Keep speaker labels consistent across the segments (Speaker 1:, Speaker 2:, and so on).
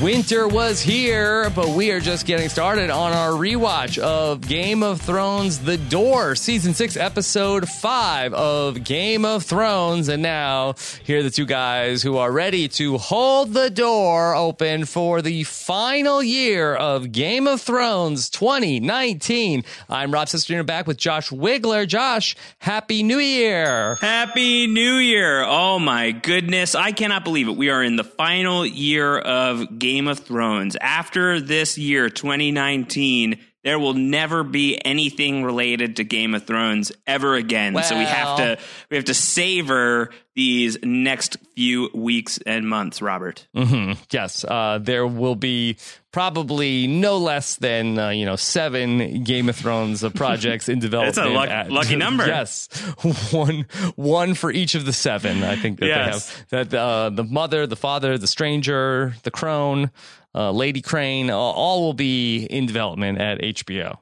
Speaker 1: Winter was here, but we are just getting started on our rewatch of Game of Thrones The Door, Season 6, Episode 5 of Game of Thrones. And now, here are the two guys who are ready to hold the door open for the final year of Game of Thrones 2019. I'm Rob Cesternino back with Josh Wigler. Josh, Happy New Year!
Speaker 2: Happy New Year! Oh my goodness, I cannot believe it. We are in the final year of Game of Thrones. After this year, 2019, there will never be anything related to Game of Thrones ever again. So we have to we have to savor these next few weeks and months, Robert.
Speaker 1: Yes, uh, there will be probably no less than uh, you know seven Game of Thrones uh, projects in development.
Speaker 2: That's a luck- lucky number.
Speaker 1: Yes, one one for each of the seven. I think that
Speaker 2: Yes.
Speaker 1: they have that uh, the mother, the father, the stranger, the crone, uh, Lady Crane, uh, all will be in development at HBO.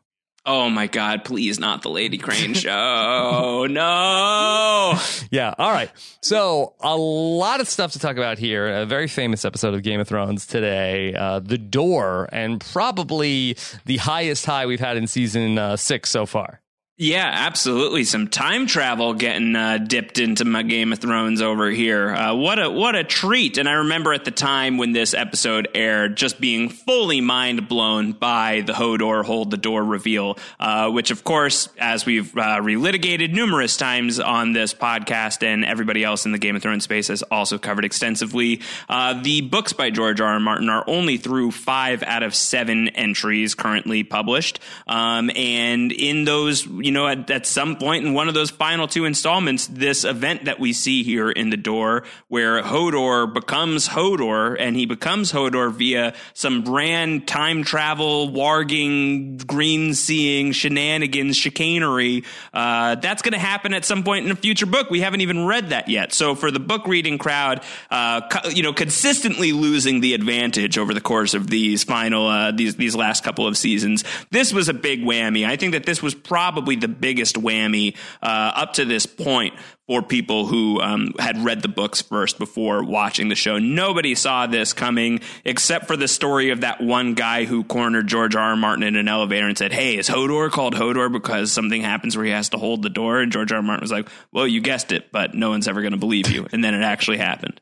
Speaker 2: Oh my god, please not the Lady Crane show. no.
Speaker 1: Yeah. All right. So a lot of stuff to talk about here. A very famous episode of Game of Thrones today. Uh, the Door, and probably the highest high we've had in season uh, six so far.
Speaker 2: Yeah, absolutely. Some time travel getting uh, dipped into my Game of Thrones over here. Uh, what a what a treat! And I remember at the time when this episode aired, just being fully mind blown by the Hodor hold the door reveal, uh, which of course, as we've uh, relitigated numerous times on this podcast, and everybody else in the Game of Thrones space has also covered extensively. Uh, the books by George R. R. Martin are only through five out of seven entries currently published, um, and in those, you know, at, at some point in one of those final two installments, this event that we see here in the door, where Hodor becomes Hodor, and he becomes Hodor via some Bran time travel, warging, green seeing, shenanigans, chicanery. Uh, that's going to happen at some point in a future book. We haven't even read that yet. So for the book reading crowd, uh, co- you know, consistently losing the advantage over the course of these final, uh, these these last couple of seasons, this was a big whammy. I think that this was probably the biggest whammy uh, up to this point for people who um, had read the books first before watching the show. Nobody saw this coming except for the story of that one guy who cornered George R. R. Martin in an elevator and said, Hey, is Hodor called Hodor because something happens where he has to hold the door? And George R. R. Martin was like, Well, you guessed it, but no one's ever going to believe you. And then it actually happened.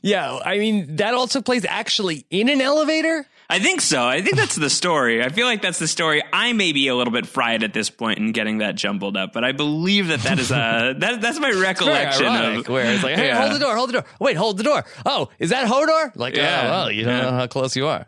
Speaker 1: Yeah. I mean, that all took place actually in an elevator.
Speaker 2: I think so. I think that's the story. I feel like that's the story. I may be a little bit fried at this point in getting that jumbled up, but I believe that that is a that, that's my recollection
Speaker 1: ironic,
Speaker 2: of
Speaker 1: where it's like, hey,
Speaker 2: Yeah.
Speaker 1: hold the door, hold the door. Wait, hold the door. Oh, is that Hodor? Like,
Speaker 2: Yeah.
Speaker 1: oh, well, you don't
Speaker 2: Yeah.
Speaker 1: know how close you are.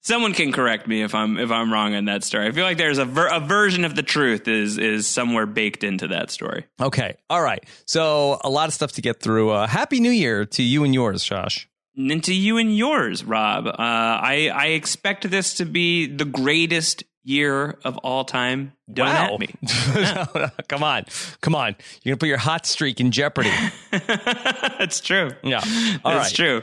Speaker 2: Someone can correct me if I'm if I'm wrong on that story. I feel like there's a ver- a version of the truth is is somewhere baked into that story.
Speaker 1: Okay. All right. So a lot of stuff to get through. Uh, Happy New Year to you and yours, Josh.
Speaker 2: And to you and yours, Rob. Uh, I I expect this to be the greatest year of all time. Don't at me.
Speaker 1: Come on. Come on. You're going to put your hot streak in jeopardy.
Speaker 2: That's true.
Speaker 1: Yeah. All
Speaker 2: That's
Speaker 1: right.
Speaker 2: true.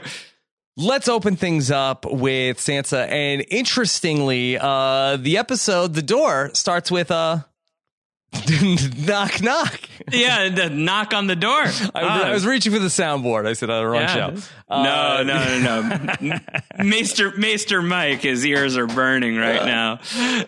Speaker 1: Let's open things up with Sansa. And interestingly, uh, the episode, The Door, starts with uh, knock, knock.
Speaker 2: Yeah, the knock on the door.
Speaker 1: I,
Speaker 2: Ah.
Speaker 1: I was reaching for the soundboard. I said on the wrong
Speaker 2: Yeah.
Speaker 1: show. Uh,
Speaker 2: no, no, no, no. Maester Maester Mike, his ears are burning right now.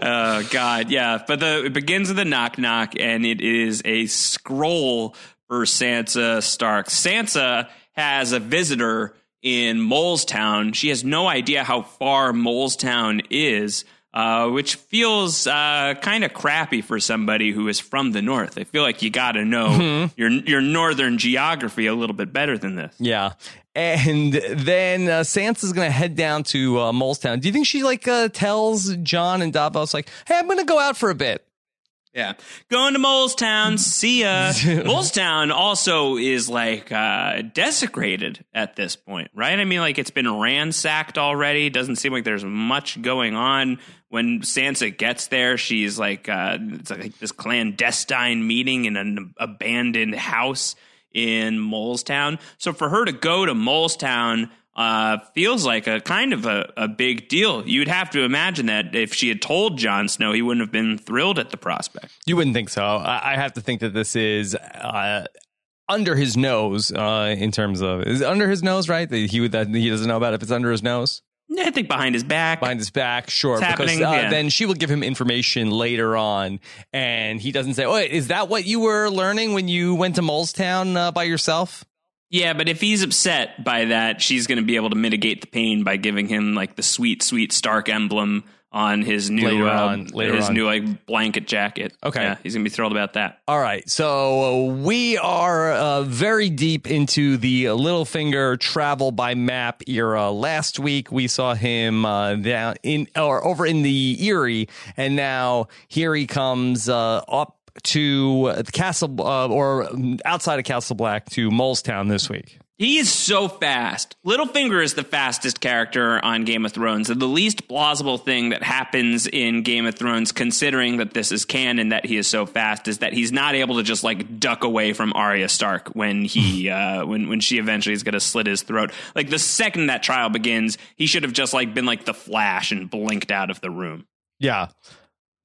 Speaker 2: Oh God, yeah. But the it begins with a knock knock, and it is a scroll for Sansa Stark. Sansa has a visitor in Molestown. She has no idea how far Molestown is. Uh, which feels uh, kind of crappy for somebody who is from the north. I feel like you got to know your your northern geography a little bit better than this.
Speaker 1: Yeah. And then uh, Sansa's going to head down to uh, Molestown. Do you think she like uh, tells Jon and Davos like, "Hey, I'm going to go out for a bit"?
Speaker 2: Yeah. Going to Molestown. See ya. Molestown also is like uh, desecrated at this point, right? I mean, like it's been ransacked already. Doesn't seem like there's much going on. When Sansa gets there, she's like, uh, it's like this clandestine meeting in an abandoned house in Molestown. So for her to go to Molestown uh, feels like a kind of a, a big deal. You'd have to imagine that if she had told Jon Snow, he wouldn't have been thrilled at the prospect.
Speaker 1: You wouldn't think so. I, I have to think that this is uh, under his nose uh, in terms of is it under his nose, right? That he would that he doesn't know about if it's under his nose.
Speaker 2: Yeah, I think behind his back.
Speaker 1: behind his back, sure.
Speaker 2: It's
Speaker 1: because uh,
Speaker 2: yeah.
Speaker 1: then she will give him information later on, and he doesn't say, "Oh, wait, is that what you were learning when you went to Molestown uh, by yourself?"
Speaker 2: Yeah, but if he's upset by that, she's going to be able to mitigate the pain by giving him like the sweet, sweet Stark emblem on his new
Speaker 1: Later
Speaker 2: uh,
Speaker 1: on, later
Speaker 2: his
Speaker 1: on.
Speaker 2: new like blanket jacket.
Speaker 1: Okay.
Speaker 2: yeah, he's going to be thrilled about that.
Speaker 1: All right, so uh, we are uh, very deep into the Littlefinger travel by map era. Last week we saw him uh, down in or over in the Eyrie, and now here he comes uh, up to the castle uh, or outside of Castle Black to Molestown this week.
Speaker 2: He is so fast. Littlefinger is the fastest character on Game of Thrones, and the least plausible thing that happens in Game of Thrones, considering that this is canon that he is so fast, is that he's not able to just like duck away from Arya Stark when he uh, when when she eventually is going to slit his throat. Like the second that trial begins, he should have just like been like the Flash and blinked out of the room.
Speaker 1: Yeah.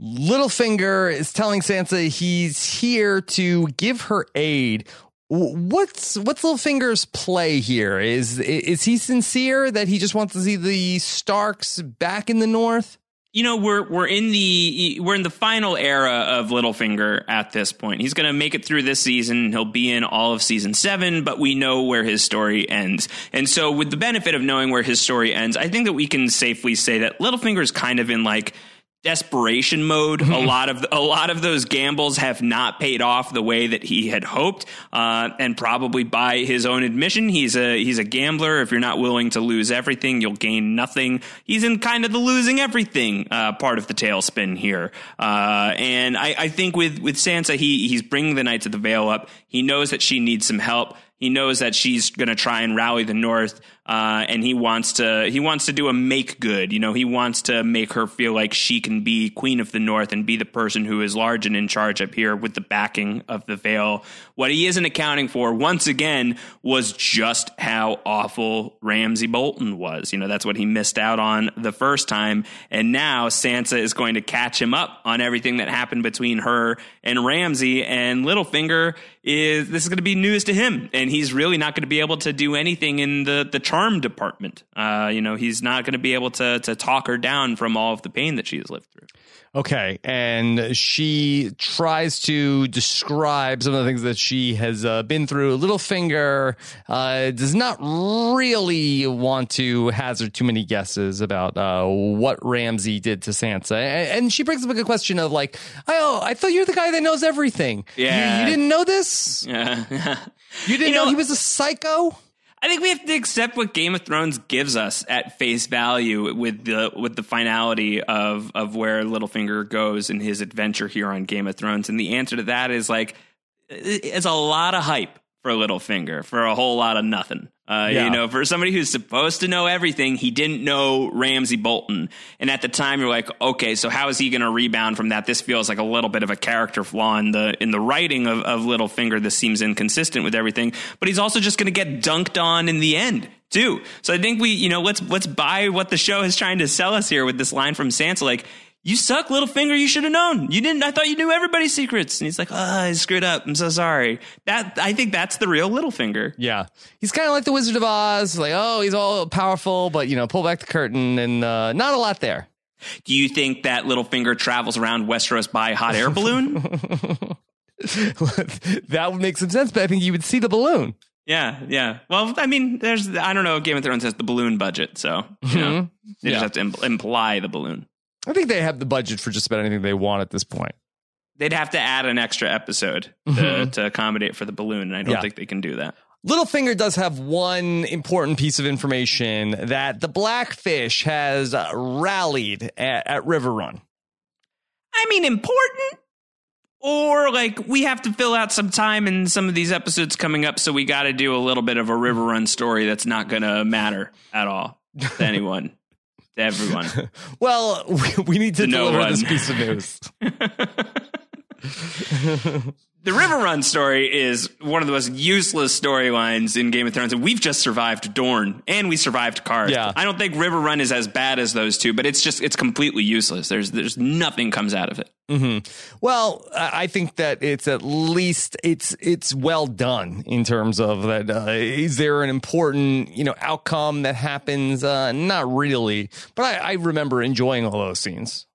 Speaker 1: Littlefinger is telling Sansa he's here to give her aid. What's what's Littlefinger's play here? Is is he sincere that he just wants to see the Starks back in the North?
Speaker 2: you know we're we're in the we're in the final era of Littlefinger at this point. He's going to make it through this season. He'll be in all of season 7, but we know where his story ends. And so with the benefit of knowing where his story ends, I think that we can safely say that Littlefinger is kind of in like desperation mode. a lot of a lot of those gambles have not paid off the way that he had hoped, uh, and probably by his own admission, he's a he's a gambler. If you're not willing to lose everything, you'll gain nothing. He's in kind of the losing everything uh, part of the tailspin here, uh, and I, I think with with Sansa, he he's bringing the Knights of the Vale up. He knows that she needs some help. He knows that she's going to try and rally the North, uh, and he wants to he wants to do a make good. You know, he wants to make her feel like she can be Queen of the North and be the person who is large and in charge up here with the backing of the Vale. What he isn't accounting for, once again, was just how awful Ramsay Bolton was. You know, that's what he missed out on the first time, and now Sansa is going to catch him up on everything that happened between her and Ramsay. And Littlefinger is this is going to be news to him, and he's really not going to be able to do anything in the the charm department. Uh, you know, he's not going to be able to to talk her down from all of the pain that she has lived through.
Speaker 1: Okay, and she tries to describe some of the things that she has uh, been through. Littlefinger uh, does not really want to hazard too many guesses about uh, what Ramsay did to Sansa, and, she brings up a good question of like, "Oh, I thought you're the guy that knows everything. You-
Speaker 2: Yeah.
Speaker 1: you, didn't know this.
Speaker 2: Yeah.
Speaker 1: You didn't
Speaker 2: You
Speaker 1: know,
Speaker 2: know-
Speaker 1: he was a psycho."
Speaker 2: I think we have to accept what Game of Thrones gives us at face value with the with the finality of of where Littlefinger goes in his adventure here on Game of Thrones, and the answer to that is like it's a lot of hype for Littlefinger for a whole lot of nothing. Uh,
Speaker 1: Yeah.
Speaker 2: You know, for somebody who's supposed to know everything, he didn't know Ramsay Bolton, and at the time you're like, okay, so how is he going to rebound from that? This feels like a little bit of a character flaw in the in the writing of, of Littlefinger. This seems inconsistent with everything, but he's also just going to get dunked on in the end too. So I think we, you know, let's let's buy what the show is trying to sell us here with this line from Sansa, like. You suck, Littlefinger. You should have known. You didn't. I thought you knew everybody's secrets. And he's like, "Oh, I screwed up. I'm so sorry." That I think that's the real Littlefinger.
Speaker 1: Yeah, he's kind of like the Wizard of Oz. Like, oh, he's all powerful, but you know, pull back the curtain, and uh, not a lot there.
Speaker 2: Do you think that Littlefinger travels around Westeros by hot air balloon?
Speaker 1: that would make some sense, but I think you would see the balloon.
Speaker 2: yeah, yeah. Well, I mean, there's I don't know. Game of Thrones has the balloon budget, so you know,
Speaker 1: Mhm.
Speaker 2: they
Speaker 1: Yeah.
Speaker 2: just have to im- imply the balloon.
Speaker 1: I think they have the budget for just about anything they want at this point.
Speaker 2: They'd have to add an extra episode to,
Speaker 1: Mhm.
Speaker 2: to accommodate for the balloon, and I don't
Speaker 1: Yeah.
Speaker 2: think they can do that.
Speaker 1: Littlefinger does have one important piece of information that the Blackfish has uh, rallied at, at Riverrun.
Speaker 2: I mean, important. Or like we have to fill out some time in some of these episodes coming up, so we got to do a little bit of a Riverrun story that's not going to matter at all to anyone, to everyone.
Speaker 1: Well, we, we need to
Speaker 2: To no
Speaker 1: deliver
Speaker 2: one.
Speaker 1: this piece of news.
Speaker 2: The Riverrun story is one of the most useless storylines in Game of Thrones, and we've just survived Dorne and we survived Qarth.
Speaker 1: Yeah.
Speaker 2: I don't think Riverrun is as bad as those two, but it's just it's completely useless. There's there's nothing comes out of it.
Speaker 1: Mm-hmm. Well, I think that it's at least it's it's well done in terms of that. Uh, is there an important you know outcome that happens? Uh, not really, but I, I remember enjoying all those scenes.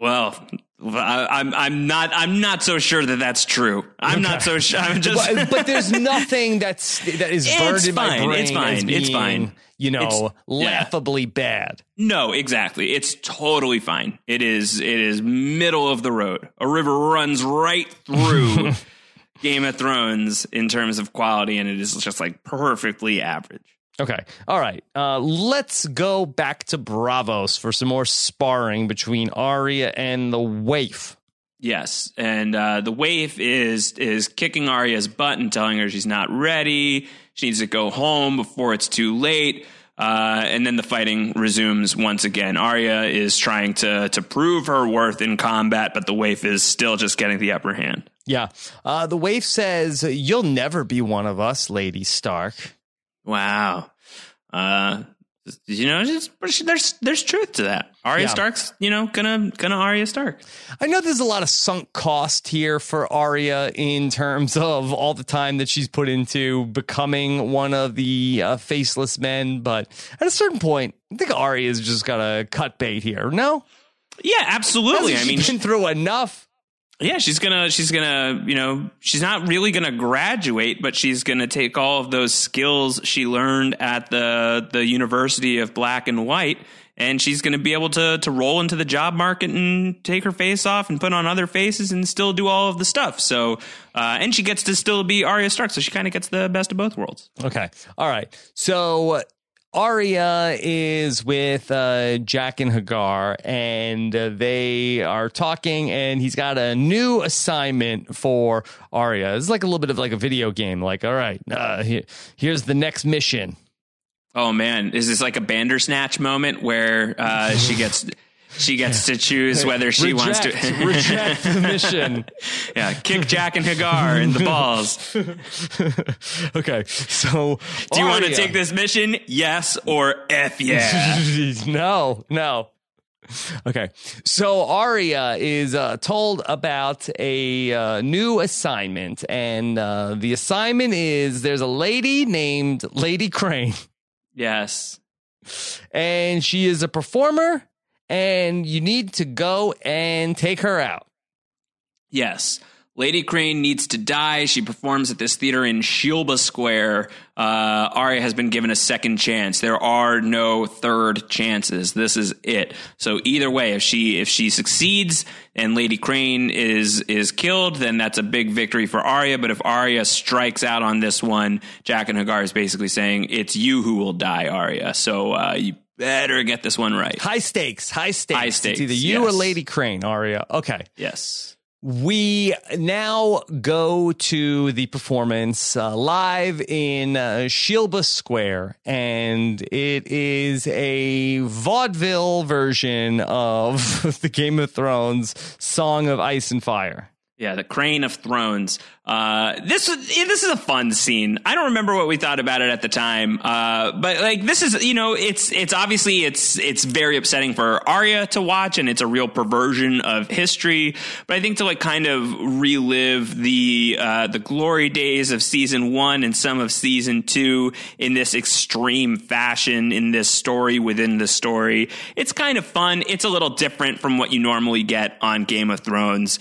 Speaker 2: Well, I, am I'm not I'm not so sure that that's true. I'm okay. not so sure. I'm just.
Speaker 1: but, but, there's nothing that's that is burned in my brain.
Speaker 2: It's fine.
Speaker 1: Being,
Speaker 2: it's fine.
Speaker 1: You know, it's, laughably yeah. bad.
Speaker 2: No, exactly. It's totally fine. It is. It is middle of the road. A river runs right through Game of Thrones in terms of quality, and it is just like perfectly average.
Speaker 1: Okay. All right. Uh, let's go back to Braavos for some more sparring between Arya and the waif.
Speaker 2: Yes, and uh, the waif is is kicking Arya's butt and telling her she's not ready. She needs to go home before it's too late. Uh, and then the fighting resumes once again. Arya is trying to to prove her worth in combat, but the waif is still just getting the upper hand.
Speaker 1: Yeah. Uh, the waif says, "You'll never be one of us, Lady Stark."
Speaker 2: Wow. Uh, you know, just, there's there's truth to that. Arya yeah. Stark's, you know, gonna gonna Arya Stark.
Speaker 1: I know there's a lot of sunk cost here for Arya in terms of all the time that she's put into becoming one of the uh, faceless men, but at a certain point, I think Arya's just gotta cut bait here. No.
Speaker 2: Yeah, absolutely.
Speaker 1: I
Speaker 2: mean, she
Speaker 1: been through enough
Speaker 2: yeah, she's gonna she's gonna you know she's not really gonna graduate, but she's gonna take all of those skills she learned at the the University of Black and White, and she's gonna be able to to roll into the job market and take her face off and put on other faces and still do all of the stuff. So, uh, and she gets to still be Arya Stark, so she kind of gets the best of both worlds.
Speaker 1: Okay, all right. So Arya is with uh, and Hagar, and uh, they are talking, and he's got a new assignment for Arya. It's like a little bit of like a video game. Like, all right, uh, here, here's the next mission.
Speaker 2: Oh man, is this like a Bandersnatch moment where uh, she gets she gets to choose whether she
Speaker 1: reject,
Speaker 2: wants
Speaker 1: to reject the mission.
Speaker 2: yeah, kick Jaqen H'ghar in the balls.
Speaker 1: okay, so
Speaker 2: do you want to take this mission? Yes or f yeah?
Speaker 1: no, no. Okay, so Arya is uh, told about a uh, new assignment, and uh, the assignment is there's a lady named Lady Crane.
Speaker 2: Yes.
Speaker 1: And she is a performer and you need to go and take her out.
Speaker 2: Yes. Lady Crane needs to die. She performs at this theater in Shilba Square. Uh, Arya has been given a second chance. There are no third chances. This is it. So either way, if she if she succeeds and Lady Crane is is killed, then that's a big victory for Arya. But if Arya strikes out on this one, Jaqen H'ghar is basically saying it's you who will die, Arya. So uh, you better get this one right.
Speaker 1: High stakes, high stakes.
Speaker 2: High stakes.
Speaker 1: It's either you yes. or Lady Crane, Arya. Okay.
Speaker 2: Yes.
Speaker 1: We now go to the performance uh, live in uh, Shilba Square, and it is a vaudeville version of the Game of Thrones Song of Ice and Fire.
Speaker 2: Yeah, the Crane of Thrones. Uh, this this is a fun scene. I don't remember what we thought about it at the time, uh, but like this is you know it's it's obviously it's it's very upsetting for Arya to watch, and it's a real perversion of history. But I think to like kind of relive the uh, the glory days of season one and some of season two in this extreme fashion in this story within the story, it's kind of fun. It's a little different from what you normally get on Game of Thrones.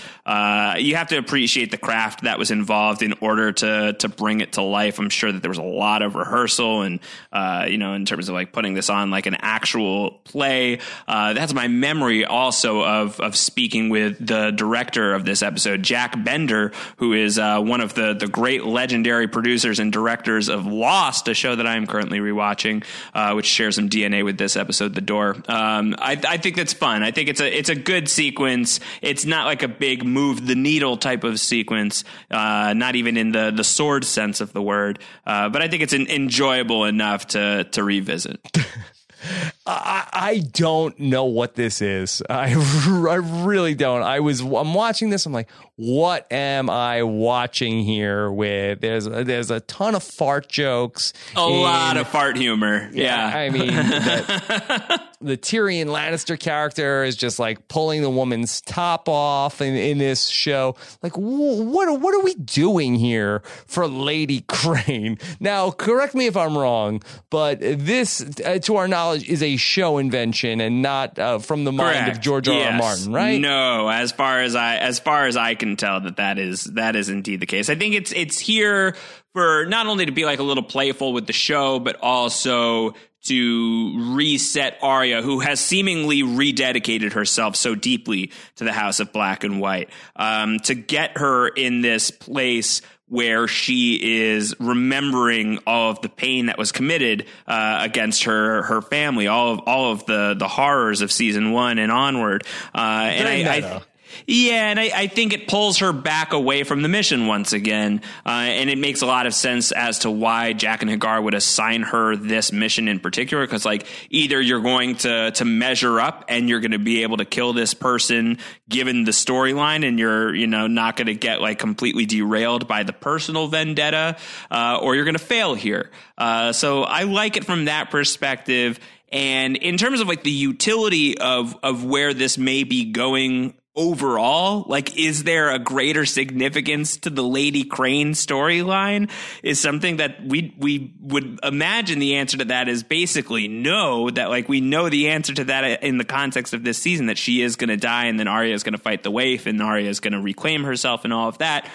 Speaker 2: You have to appreciate the craft that was involved in order to to bring it to life. I'm sure that there was a lot of rehearsal and uh, you know in terms of like putting this on like an actual play. Uh, that's my memory also of of speaking with the director of this episode, Jack Bender, who is uh, one of the the great legendary producers and directors of Lost, a show that I am currently rewatching, uh, which shares some DNA with this episode, The Door. Um, I, I think that's fun. I think it's a it's a good sequence. It's not like a big move the needle type of sequence. Uh, not even in the the sword sense of the word. Uh, but I think it's an enjoyable enough to to revisit.
Speaker 1: I, I don't know what this is. I, I really don't. I was I'm watching this. I'm like, what am I watching here? With there's a, there's a ton of fart jokes,
Speaker 2: a in, lot of fart humor.
Speaker 1: Yeah,
Speaker 2: yeah.
Speaker 1: I mean, that, the Tyrion Lannister character is just like pulling the woman's top off in, in this show. Like, what what are we doing here for Lady Crane? Now, correct me if I'm wrong, but this, uh, to our knowledge, is a show invention and not uh, from the mind
Speaker 2: Correct.
Speaker 1: of George R. R. Martin, right?
Speaker 2: No, as far as I as far as I can tell, that that is that is indeed the case. I think it's it's here for not only to be like a little playful with the show, but also to reset Arya, who has seemingly rededicated herself so deeply to the House of Black and White, um, to get her in this place where she is remembering all of the pain that was committed uh, against her her family, all of all of the the horrors of season one and onward. Uh, and I. I yeah, and I, I think it pulls her back away from the mission once again, uh, and it makes a lot of sense as to why Jaqen H'ghar would assign her this mission in particular. Because like either you're going to to measure up and you're going to be able to kill this person given the storyline, and you're you know not going to get like completely derailed by the personal vendetta, uh, or you're going to fail here. Uh, so I like it from that perspective. And in terms of like the utility of of where this may be going overall like is there a greater significance to the lady crane storyline is something that we we would imagine the answer to that is basically no that like we know the answer to that in the context of this season that she is going to die and then Arya is going to fight the waif and Arya is going to reclaim herself and all of that.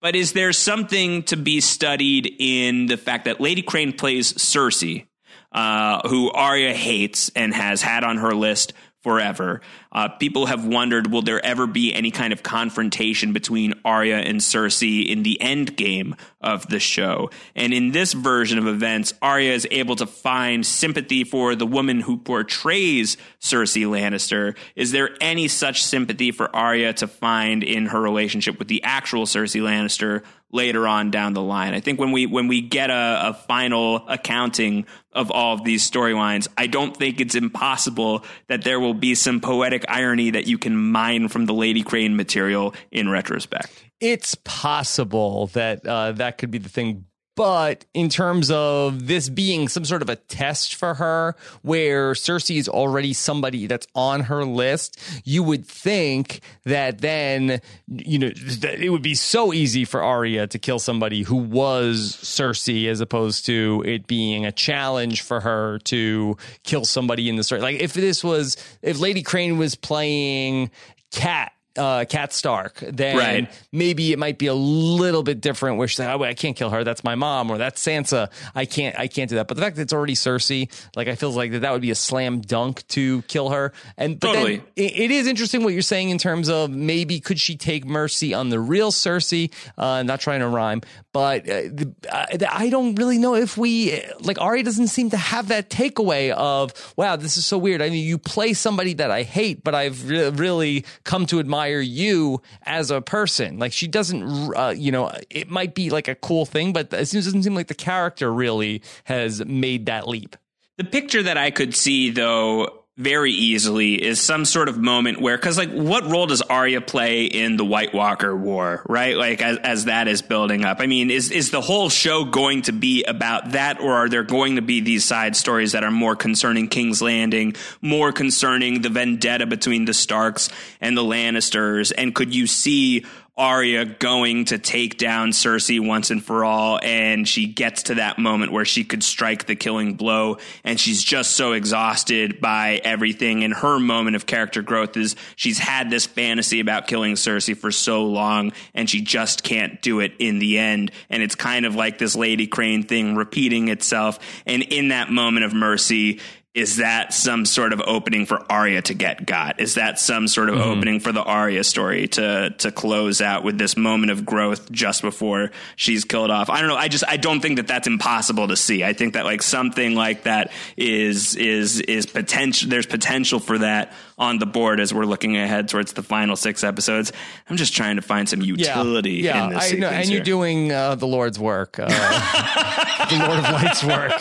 Speaker 2: But is there something to be studied in the fact that Lady Crane plays Cersei uh, who Arya hates and has had on her list forever. Uh, people have wondered will there ever be any kind of confrontation between Arya and Cersei in the end game of the show? And in this version of events, Arya is able to find sympathy for the woman who portrays Cersei Lannister. Is there any such sympathy for Arya to find in her relationship with the actual Cersei Lannister? Later on down the line. I think when we when we get a, a final accounting of all of these storylines, I don't think it's impossible that there will be some poetic irony that you can mine from the Lady Crane material in retrospect.
Speaker 1: It's possible that uh, that could be the thing. But in terms of this being some sort of a test for her, where Cersei is already somebody that's on her list, you would think that then, you know, it would be so easy for Arya to kill somebody who was Cersei as opposed to it being a challenge for her to kill somebody in the story. Like if this was, if Lady Crane was playing Cat uh, Cat Stark, then
Speaker 2: Right.
Speaker 1: maybe it might be a little bit different. Where she's like, oh, I can't kill her. That's my mom, or that's Sansa. I can't, I can't do that. But the fact that it's already Cersei, like I feel like that that would be a slam dunk to kill her. And but
Speaker 2: Totally.
Speaker 1: then it, it is interesting what you're saying in terms of maybe could she take mercy on the real Cersei? Uh, not trying to rhyme, but uh, the, uh, I don't really know if we like Arya doesn't seem to have that takeaway of wow, this is so weird. I mean, you play somebody that I hate, but I've re- really come to admire you as a person. Like she doesn't, uh, you know, it might be like a cool thing, but it doesn't seem like the character really has made that leap.
Speaker 2: The picture that I could see, though, very easily is some sort of moment where, because, like, what role does Arya play in the White Walker War, right? Like, as, as that is building up. I mean, is, is the whole show going to be about that, or are there going to be these side stories that are more concerning King's Landing, more concerning the vendetta between the Starks and the Lannisters? And could you see Arya going to take down Cersei once and for all, and she gets to that moment where she could strike the killing blow, and she's just so exhausted by everything. And her moment of character growth is she's had this fantasy about killing Cersei for so long, and she just can't do it in the end. And it's kind of like this Lady Crane thing repeating itself. And in that moment of mercy, is that some sort of opening for Arya to get got? Is that some sort of opening for the Arya story to to close out with this moment of growth just before she's killed off? I don't know. I just I don't think that that's impossible to see. I think that like something like that is is is potential. There's potential for that on the board as we're looking ahead towards the final six episodes. I'm just trying to find some utility
Speaker 1: yeah,
Speaker 2: in this
Speaker 1: I know, and
Speaker 2: here.
Speaker 1: you're doing uh, the Lord's work, uh, the Lord of Light's work.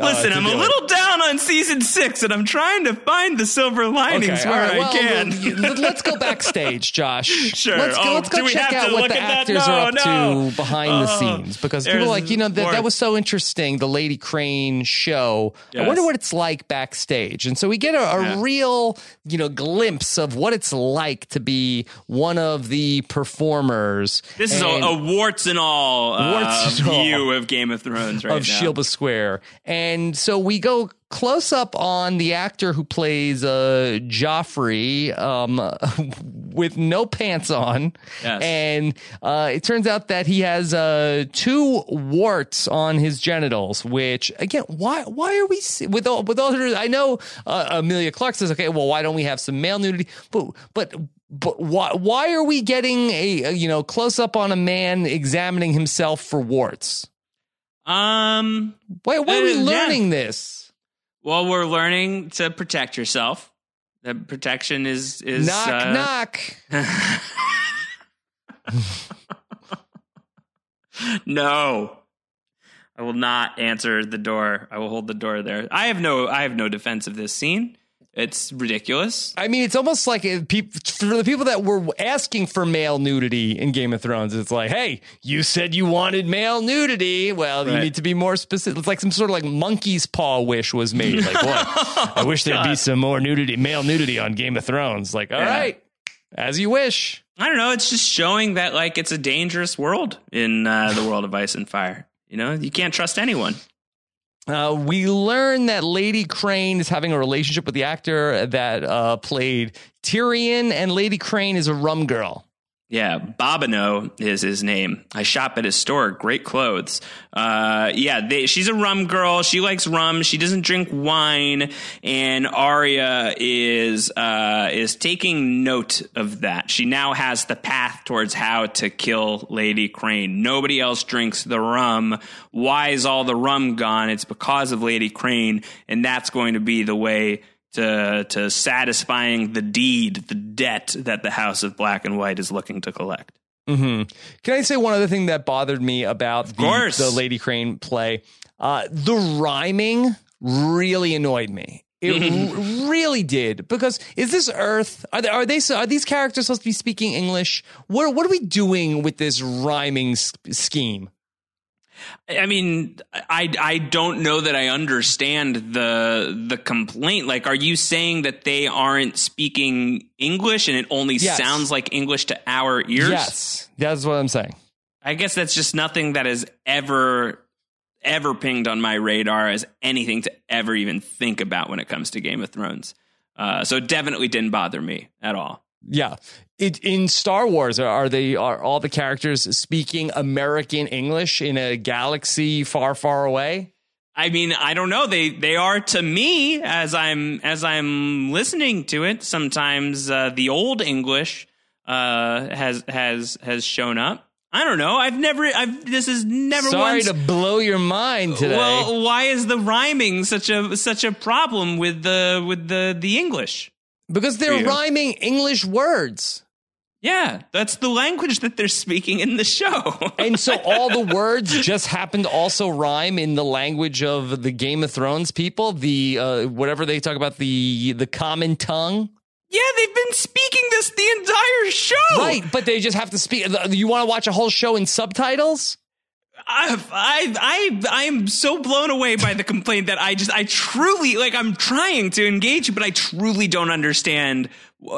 Speaker 1: uh,
Speaker 2: Listen,
Speaker 1: to
Speaker 2: I'm a
Speaker 1: it.
Speaker 2: little down down on season six, and I'm trying to find the silver linings
Speaker 1: Okay,
Speaker 2: where
Speaker 1: all right, well,
Speaker 2: I can.
Speaker 1: let- Let's go backstage, Josh.
Speaker 2: Sure.
Speaker 1: Let's go,
Speaker 2: Oh,
Speaker 1: let's
Speaker 2: do
Speaker 1: go
Speaker 2: we
Speaker 1: check
Speaker 2: have to
Speaker 1: out what
Speaker 2: look
Speaker 1: the
Speaker 2: at that?
Speaker 1: actors are up
Speaker 2: no.
Speaker 1: to behind the
Speaker 2: Oh,
Speaker 1: scenes because people are like, you know, that, that was so interesting. The Lady Crane show. I wonder what it's like backstage. And so we get a, a
Speaker 2: Yeah.
Speaker 1: real, you know, glimpse of what it's like to be one of the performers.
Speaker 2: This is a, a warts and all uh,
Speaker 1: Warts and all.
Speaker 2: view of Game of Thrones right
Speaker 1: of
Speaker 2: now.
Speaker 1: Shilba Square. And so we go close up on the actor who plays uh, Joffrey um, with no pants on.
Speaker 2: Yes.
Speaker 1: And uh, it turns out that he has uh, two warts on his genitals, which, again, why why are we, with all, with all I know uh, Emilia Clarke says, okay, well, why don't we have some male nudity? But, but, but why, why are we getting a, a you know close up on a man examining himself for warts?
Speaker 2: Um.
Speaker 1: Why, why are we
Speaker 2: Uh, yeah.
Speaker 1: learning this?
Speaker 2: Well, we're learning to protect yourself. That protection is is
Speaker 1: knock,
Speaker 2: uh,
Speaker 1: knock.
Speaker 2: no. I will not answer the door. I will hold the door there. I have no I have no defense of this scene. It's ridiculous.
Speaker 1: I mean, it's almost like it, peop for the people that were asking for male nudity in Game of Thrones. It's like, hey, you said you wanted male nudity. Well, you need to be more specific. It's like some sort of like monkey's paw wish was made. Like, what? I wish there'd be some more nudity, male nudity on Game of Thrones. Like, all
Speaker 2: Yeah.
Speaker 1: right, as you wish.
Speaker 2: I don't know. It's just showing that like it's a dangerous world in uh, the world of ice and fire. You know, you can't trust anyone.
Speaker 1: Uh, we learn that Lady Crane is having a relationship with the actor that uh, played Tyrion, and Lady Crane is a rum girl.
Speaker 2: Yeah, Bobino is his name. I shop at his store. Great clothes. Uh, yeah, they, she's a rum girl. She likes rum. She doesn't drink wine. And Arya is uh, is taking note of that. She now has the path towards how to kill Lady Crane. Nobody else drinks the rum. Why is all the rum gone? It's because of Lady Crane, and that's going to be the way to to satisfying the deed, the debt that the House of Black and White is looking to collect.
Speaker 1: hmm Can I say one other thing that bothered me about the, the Lady Crane play? Uh, the rhyming really annoyed me. It really did because is this Earth? Are they, are they are these characters supposed to be speaking English? What what are we doing with this rhyming s- scheme?
Speaker 2: I mean, I I don't know that I understand the the complaint. Like, are you saying that they aren't speaking English and it only
Speaker 1: Yes.
Speaker 2: sounds like English to our ears?
Speaker 1: Yes, that's what I'm saying.
Speaker 2: I guess that's just nothing that has ever ever pinged on my radar as anything to ever even think about when it comes to Game of Thrones. Uh, so it definitely didn't bother me at all.
Speaker 1: Yeah. It, in Star Wars, are, they are all the characters speaking American English in a galaxy far, far away?
Speaker 2: I mean, I don't know. They they are to me as I'm as I'm listening to it. Sometimes uh, the old English uh, has has has shown up. I don't know. I've never. I've this is never.
Speaker 1: Sorry
Speaker 2: once,
Speaker 1: to blow your mind today.
Speaker 2: Well, why is the rhyming such a such a problem with the with the the English?
Speaker 1: Because they're
Speaker 2: you.
Speaker 1: rhyming English words.
Speaker 2: Yeah, that's the language that they're speaking in the show.
Speaker 1: And so all the words just happen to also rhyme in the language of the Game of Thrones people, the uh, whatever they talk about the the common tongue.
Speaker 2: yeah, they've been speaking this the entire show.
Speaker 1: Right, but they just have to speak. You want to watch a whole show in subtitles?
Speaker 2: I, I, I, am so blown away by the complaint that I just, I truly, like, I'm trying to engage you, but I truly don't understand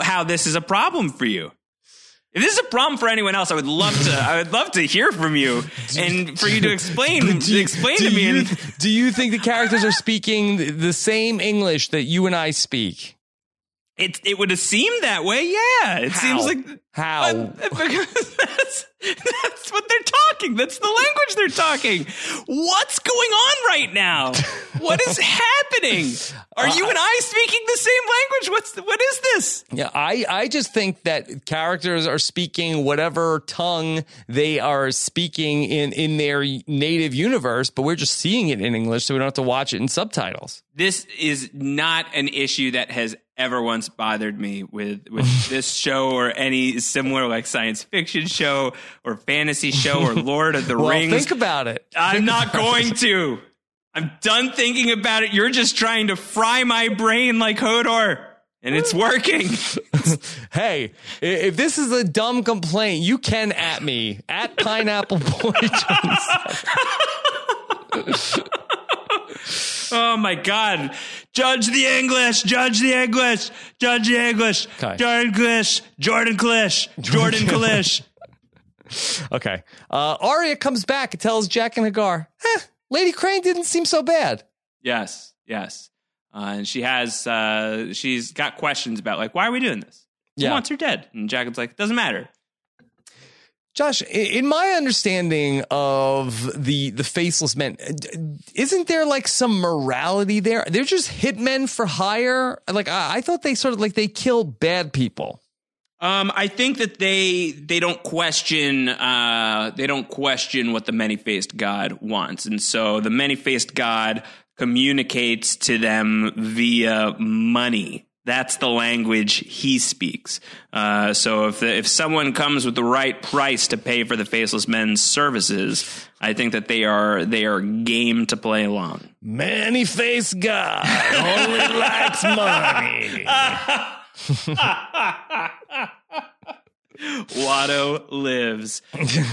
Speaker 2: how this is a problem for you. If this is a problem for anyone else, I would love to. I would love to hear from you and for you to explain explain
Speaker 1: do
Speaker 2: to me.
Speaker 1: You,
Speaker 2: and,
Speaker 1: do you think the characters are speaking the same English that you and I speak?
Speaker 2: It it would have seemed that way. Yeah, it
Speaker 1: How?
Speaker 2: seems like
Speaker 1: How?
Speaker 2: But- because that's that's what they're talking. That's the language they're talking. What's going on right now? What is happening? Are uh, you and I speaking the same language? What's what is this?
Speaker 1: Yeah, I, I just think that characters are speaking whatever tongue they are speaking in, in their native universe, but we're just seeing it in English, so we don't have to watch it in subtitles.
Speaker 2: This is not an issue that has ever once bothered me with with this show or any similar like science fiction show or fantasy show or Lord of the
Speaker 1: Well,
Speaker 2: Rings.
Speaker 1: think about it.
Speaker 2: I'm
Speaker 1: Think
Speaker 2: not going
Speaker 1: it.
Speaker 2: to. I'm done thinking about it. You're just trying to fry my brain like Hodor, and it's working.
Speaker 1: hey, if this is a dumb complaint, you can at me at Pineapple Boy.
Speaker 2: Oh my god! Judge the English. Judge the English. Judge the English.
Speaker 1: Okay.
Speaker 2: Jordan Klish. Jordan Klish. Jordan Klish.
Speaker 1: okay. Uh, Arya comes back and tells Jaqen H'ghar, eh, Lady Crane didn't seem so bad.
Speaker 2: Yes, yes. Uh, and she has, uh, she's got questions about like, why are we doing this? Who
Speaker 1: Yeah.
Speaker 2: wants her dead? And Jacob's like, doesn't matter.
Speaker 1: Josh, in my understanding of the the faceless men, isn't there like some morality there? They're just hitmen for hire. Like I, I thought they sort of like they kill bad people.
Speaker 2: Um, I think that they they don't question uh, they don't question what the many faced God wants, and so the many faced God communicates to them via money. That's the language he speaks. Uh, so if the, if someone comes with the right price to pay for the faceless men's services, I think that they are they are game to play along.
Speaker 1: Many face God only likes money.
Speaker 2: Watto lives.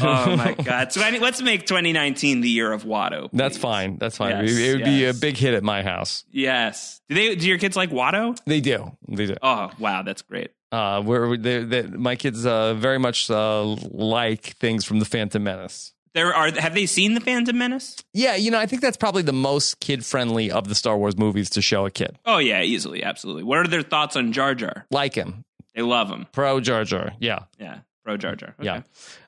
Speaker 2: Oh my god! So let's make 2019 the year of Watto.
Speaker 1: That's fine. That's fine.
Speaker 2: Yes,
Speaker 1: it, would be a big hit at my house.
Speaker 2: Yes. Do they? Do your kids like Watto?
Speaker 1: They do. They do.
Speaker 2: Oh wow, that's great.
Speaker 1: Uh, where they, they, my kids uh, very much uh, like things from the Phantom Menace.
Speaker 2: There are. Have they seen the Phantom Menace?
Speaker 1: Yeah, you know, I think that's probably the most kid friendly of the Star Wars movies to show a kid.
Speaker 2: Oh yeah, easily, absolutely. What are their thoughts on Jar Jar?
Speaker 1: Like him.
Speaker 2: They love him.
Speaker 1: Pro Jar Jar. Yeah.
Speaker 2: Yeah, pro Jar Jar. Okay.
Speaker 1: Yeah.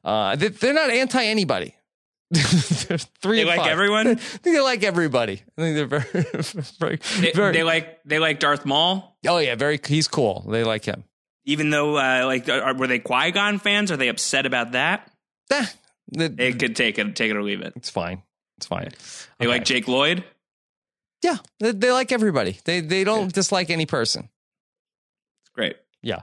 Speaker 1: Uh, they, they're not anti anybody. they're three
Speaker 2: They like
Speaker 1: five.
Speaker 2: everyone?
Speaker 1: I think they like everybody. I think they're very, very,
Speaker 2: They,
Speaker 1: very
Speaker 2: they like they like Darth Maul,
Speaker 1: oh yeah, very. He's cool. They like him.
Speaker 2: even though uh, like are, were they Qui Gon fans? Are they upset about that?
Speaker 1: Eh, the-
Speaker 2: It could take it, take it or leave it.
Speaker 1: it's fine. It's fine.
Speaker 2: They
Speaker 1: Okay.
Speaker 2: like Jake Lloyd.
Speaker 1: Yeah, they, they like everybody. They they don't dislike any person.
Speaker 2: It's great.
Speaker 1: Yeah.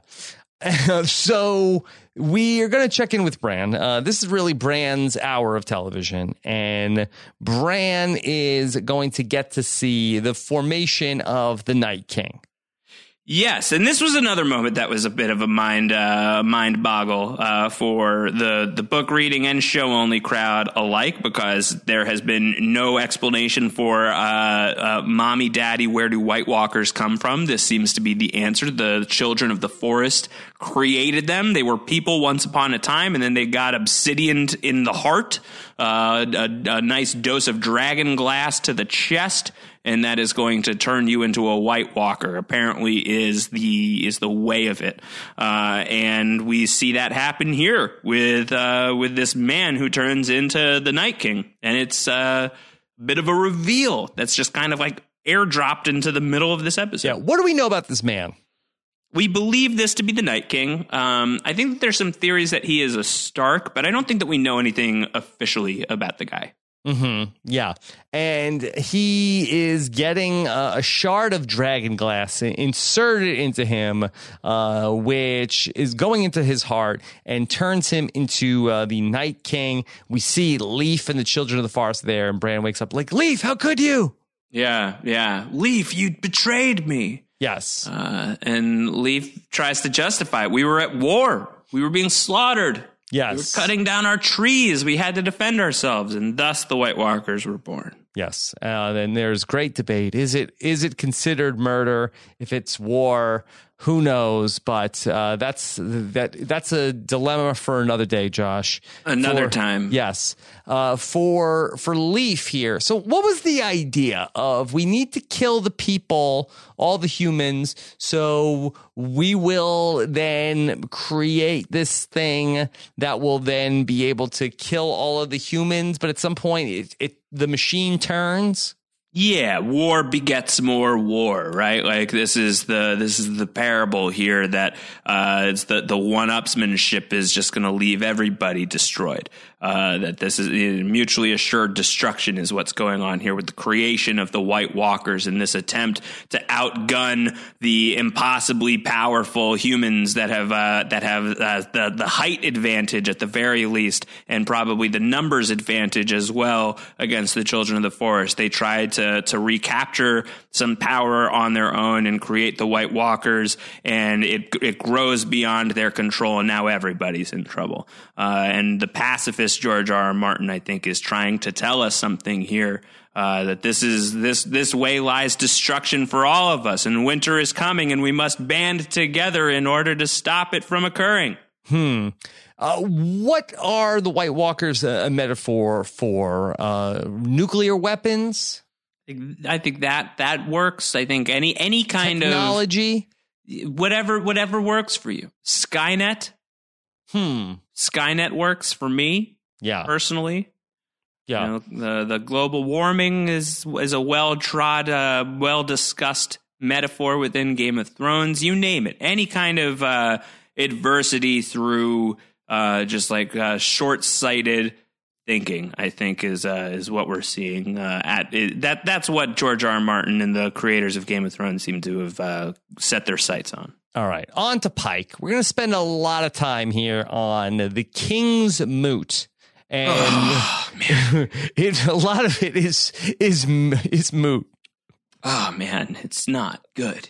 Speaker 1: so we are going to check in with Bran. Uh, this is really Bran's hour of television, and Bran is going to get to see the formation of the Night King.
Speaker 2: Yes, and this was another moment that was a bit of a mind uh, mind boggle uh, for the the book reading and show only crowd alike because there has been no explanation for uh, uh, mommy, daddy, where do White Walkers come from? This seems to be the answer. The children of the forest created them. They were people once upon a time, and then they got obsidian in the heart, uh, a, a nice dose of dragon glass to the chest and that is going to turn you into a White Walker. Apparently, is the is the way of it, uh, and we see that happen here with uh, with this man who turns into the Night King, and it's uh, a bit of a reveal that's just kind of like airdropped into the middle of this episode.
Speaker 1: Yeah. What do we know about this man?
Speaker 2: We believe this to be the Night King. Um, I think that there's some theories that he is a Stark, but I don't think that we know anything officially about the guy.
Speaker 1: hmm Yeah. And he is getting uh, a shard of dragon glass inserted into him, uh, which is going into his heart and turns him into uh, the Night King. We see Leaf and the children of the forest there, and Bran wakes up like, Leaf, how could you?
Speaker 2: Yeah, yeah. Leaf, you betrayed me.
Speaker 1: Yes.
Speaker 2: Uh, and Leaf tries to justify it. We were at war. We were being slaughtered. Yes. We were cutting down our trees. We had to defend ourselves, and thus the White Walkers were born.
Speaker 1: Yes. Uh, then there's great debate. Is it is it considered murder? If it's war, who knows? But uh, that's that that's a dilemma for another day, Josh.
Speaker 2: Another
Speaker 1: For-
Speaker 2: time.
Speaker 1: Yes. Uh, for for Leaf here. So what was the idea of we need to kill the people, all the humans, so we will then create this thing that will then be able to kill all of the humans, but at some point it, it the machine turns.
Speaker 2: Yeah, war begets more war, right? Like this is the this is the parable here that uh, it's the the one upsmanship is just going to leave everybody destroyed. Uh, that this is mutually assured destruction is what's going on here with the creation of the White Walkers and this attempt to outgun the impossibly powerful humans that have uh, that have uh, the the height advantage at the very least, and probably the numbers advantage as well against the children of the forest. They tried to to recapture some power on their own and create the White Walkers, and it it grows beyond their control, and now everybody's in trouble. Uh, and the pacifist George R. R. Martin, I think, is trying to tell us something here. Uh, that this is this this way lies destruction for all of us, and winter is coming, and we must band together in order to stop it from occurring.
Speaker 1: Hmm. Uh, what are the White Walkers a, a metaphor for? Uh, nuclear weapons?
Speaker 2: I think that that works. I think any any kind
Speaker 1: technology,
Speaker 2: of technology, whatever whatever works for you. Skynet.
Speaker 1: Hmm.
Speaker 2: Skynet works for me.
Speaker 1: Yeah.
Speaker 2: Personally.
Speaker 1: Yeah.
Speaker 2: You know, the the global warming is is a well trod, uh, well discussed metaphor within Game of Thrones. You name it. Any kind of uh, adversity through uh, just like uh, short sighted thinking. I think is uh, is what we're seeing uh, at it, that. That's what George R. R. Martin and the creators of Game of Thrones seem to have uh, set their sights on.
Speaker 1: All right, on to Pike. We're going to spend a lot of time here on the King's Moot and oh, it a lot of it is is is moot.
Speaker 2: Oh man, it's not good.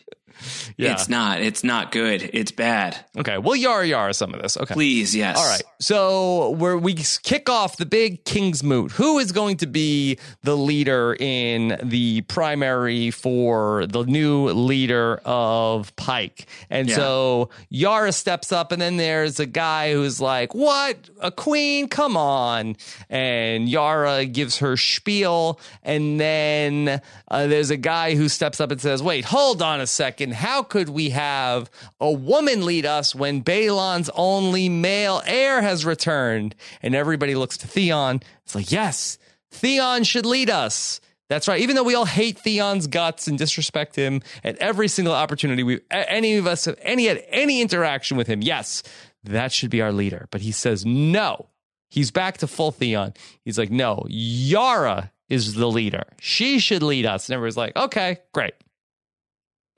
Speaker 2: Yeah. It's not. It's not good. It's bad.
Speaker 1: Okay. We'll yara yara some of this. Okay.
Speaker 2: Please, yes.
Speaker 1: All right. So where we kick off the big King's Moot. Who is going to be the leader in the primary for the new leader of Pike? And yeah. so Yara steps up, and then there's a guy who's like, What? A queen? Come on. And Yara gives her spiel. And then uh, there's a guy who steps up and says, Wait, hold on a second how could we have a woman lead us when Balon's only male heir has returned? And everybody looks to Theon. It's like, yes, Theon should lead us. That's right. Even though we all hate Theon's guts and disrespect him at every single opportunity we any of us have any had any interaction with him, yes, that should be our leader. But he says no. He's back to full Theon. He's like, no, Yara is the leader. She should lead us. And everyone's like, okay, great.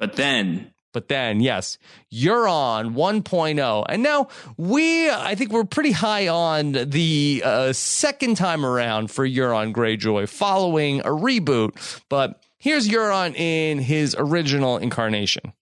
Speaker 2: But then
Speaker 1: but then, yes, Euron 1.0. And now we, I think we're pretty high on the uh, second time around for Euron Greyjoy following a reboot. But here's Euron in his original incarnation.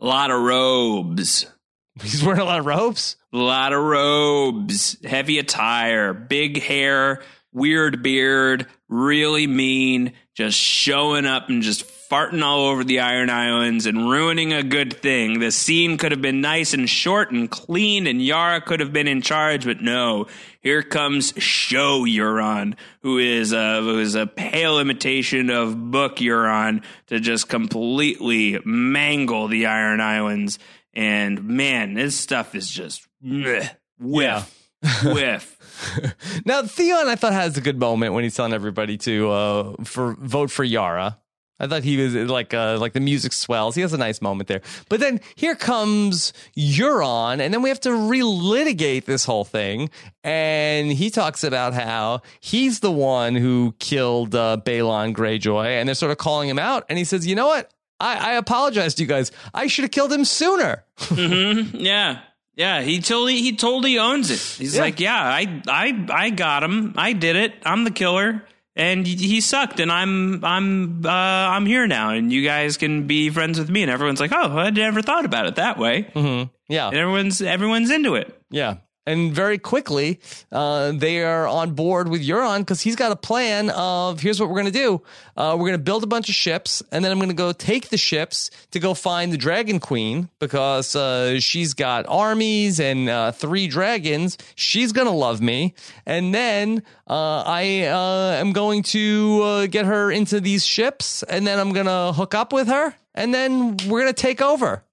Speaker 2: A lot of robes.
Speaker 1: He's wearing a lot of robes?
Speaker 2: A lot of robes, heavy attire, big hair, weird beard, really mean, just showing up and just farting all over the Iron Islands and ruining a good thing. The scene could have been nice and short and clean, and Yara could have been in charge, but no. Here comes Show Euron, who is a, who is a pale imitation of Book Euron, to just completely mangle the Iron Islands. And man, this stuff is just bleh, whiff, whiff.
Speaker 1: now Theon, I thought has a good moment when he's telling everybody to uh, for vote for Yara. I thought he was like uh, like the music swells. He has a nice moment there. But then here comes Euron, and then we have to relitigate this whole thing. And he talks about how he's the one who killed uh, Balon Greyjoy, and they're sort of calling him out. And he says, "You know what? I, I apologize to you guys. I should have killed him sooner."
Speaker 2: mm-hmm. Yeah. Yeah, he totally he totally owns it. He's yeah. like, yeah, I I I got him. I did it. I'm the killer and he sucked and i'm i'm uh, i'm here now and you guys can be friends with me. And everyone's like oh i never thought about it that way.
Speaker 1: Mm-hmm. yeah.
Speaker 2: And everyone's everyone's into it.
Speaker 1: Yeah and very quickly, uh, they are on board with Euron because he's got a plan of here's what we're going to do. Uh, we're going to build a bunch of ships, and then I'm going to go take the ships to go find the Dragon Queen because uh, she's got armies and uh, three dragons. She's going to love me. And then uh, I uh, am going to get her into these ships, and then I'm going to hook up with her, and then we're going to take over.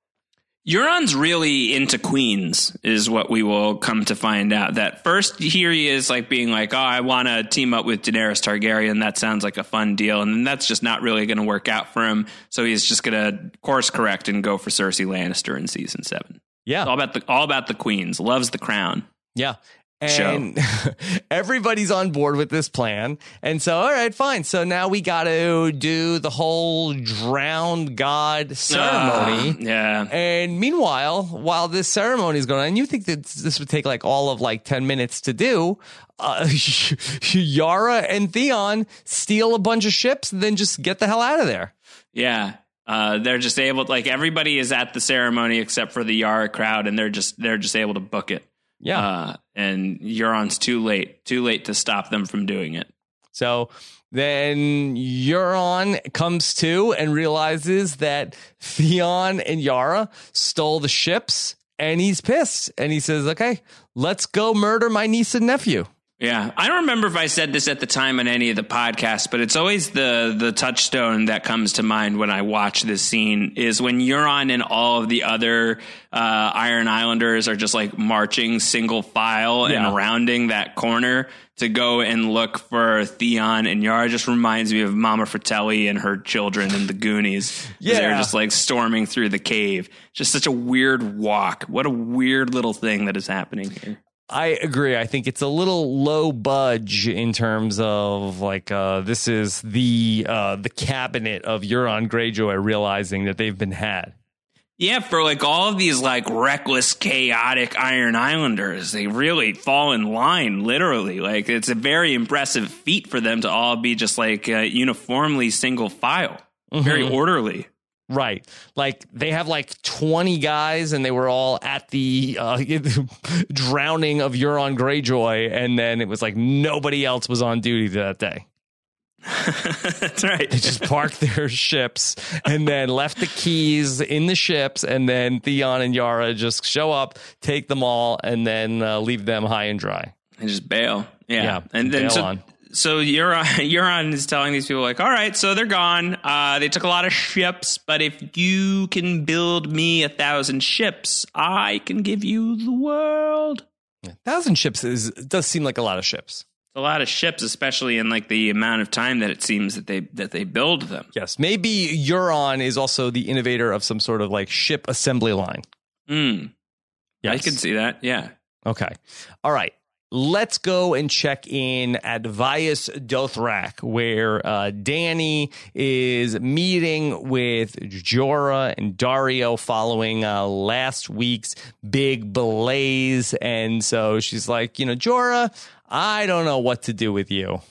Speaker 2: Euron's really into queens, is what we will come to find out. That first, here he is, like being like, "Oh, I want to team up with Daenerys Targaryen. That sounds like a fun deal," and that's just not really going to work out for him. So he's just going to course correct and go for Cersei Lannister in season seven.
Speaker 1: Yeah,
Speaker 2: it's all about the all about the queens. Loves the crown.
Speaker 1: Yeah, and everybody's on board with this plan. And so, all right, fine. So now we got to do the whole drowned god ceremony.
Speaker 2: Uh, yeah.
Speaker 1: And meanwhile, while this ceremony is going on, you think that this would take like all of like 10 minutes to do, uh, Yara and Theon steal a bunch of ships and then just get the hell out of there.
Speaker 2: Yeah. Uh, they're just able like everybody is at the ceremony except for the Yara crowd and they're just they're just able to book it.
Speaker 1: Yeah.
Speaker 2: And Euron's too late, too late to stop them from doing it.
Speaker 1: So then Euron comes to and realizes that Theon and Yara stole the ships and he's pissed. And he says, okay, let's go murder my niece and nephew.
Speaker 2: Yeah, I don't remember if I said this at the time on any of the podcasts, but it's always the the touchstone that comes to mind when I watch this scene is when Euron and all of the other uh, Iron Islanders are just like marching single file
Speaker 1: Yeah.
Speaker 2: and rounding that corner to go and look for Theon and Yara. Just reminds me of Mama Fratelli and her children in the Goonies. 'Cause they're just like storming through the cave. Just such a weird walk. What a weird little thing that is happening here.
Speaker 1: I agree. I think it's a little low budge in terms of like uh, this is the uh, the cabinet of Euron Greyjoy realizing that they've been had.
Speaker 2: Yeah, for like all of these like reckless, chaotic Iron Islanders, they really fall in line, literally. Like it's a very impressive feat for them to all be just like uh, uniformly single file, very orderly.
Speaker 1: Right. Like they have like 20 guys and they were all at the uh, drowning of Euron Greyjoy. And then it was like nobody else was on duty that day.
Speaker 2: That's right.
Speaker 1: They just parked their ships and then left the keys in the ships. And then Theon and Yara just show up, take them all, and then uh, leave them high and dry.
Speaker 2: and just bail. Yeah,
Speaker 1: Yeah,
Speaker 2: and then so
Speaker 1: on.
Speaker 2: So Euron Euron is telling these people like, all right, so they're gone. Uh, they took a lot of ships, but if you can build me a thousand ships, I can give you the world.
Speaker 1: A Thousand ships is does seem like a lot of ships.
Speaker 2: a lot of ships, especially in like the amount of time that it seems that they that they build them.
Speaker 1: Yes. Maybe Euron is also the innovator of some sort of like ship assembly line.
Speaker 2: Mm, I can see that. Yeah.
Speaker 1: Okay. All right. Let's go and check in at Vaes Dothrak, where uh, Dany is meeting with Jorah and Daario following uh, last week's big blaze. And so she's like, you know, Jorah, I don't know what to do with you.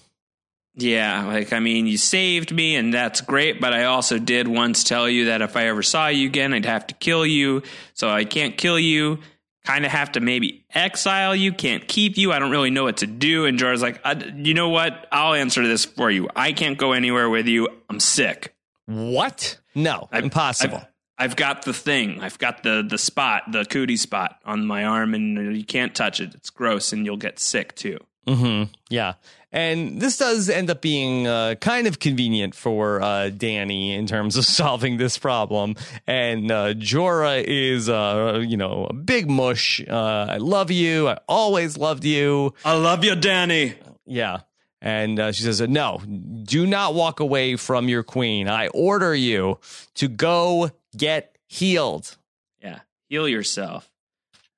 Speaker 2: Yeah, like I mean, you saved me, and that's great. But I also did once tell you that if I ever saw you again, I'd have to kill you. So I can't kill you. Kind of have to maybe exile you. Can't keep you. I don't really know what to do. And Jorah's like, uh, you know what? I'll answer this for you. I can't go anywhere with you. I'm sick.
Speaker 1: What? No,
Speaker 2: I've-
Speaker 1: impossible.
Speaker 2: I've, I've got the thing. I've got the the spot, the cootie spot on my arm, and you can't touch it. It's gross, and you'll get sick too.
Speaker 1: Hmm Yeah. And this does end up being uh, kind of convenient for uh, Dany in terms of solving this problem. And uh, Jorah is, uh, you know, a big mush. Uh, I love you. I always loved you.
Speaker 2: I love you, Dany.
Speaker 1: Yeah. And uh, she says, No, do not walk away from your queen. I order you to go get healed.
Speaker 2: Yeah, heal yourself.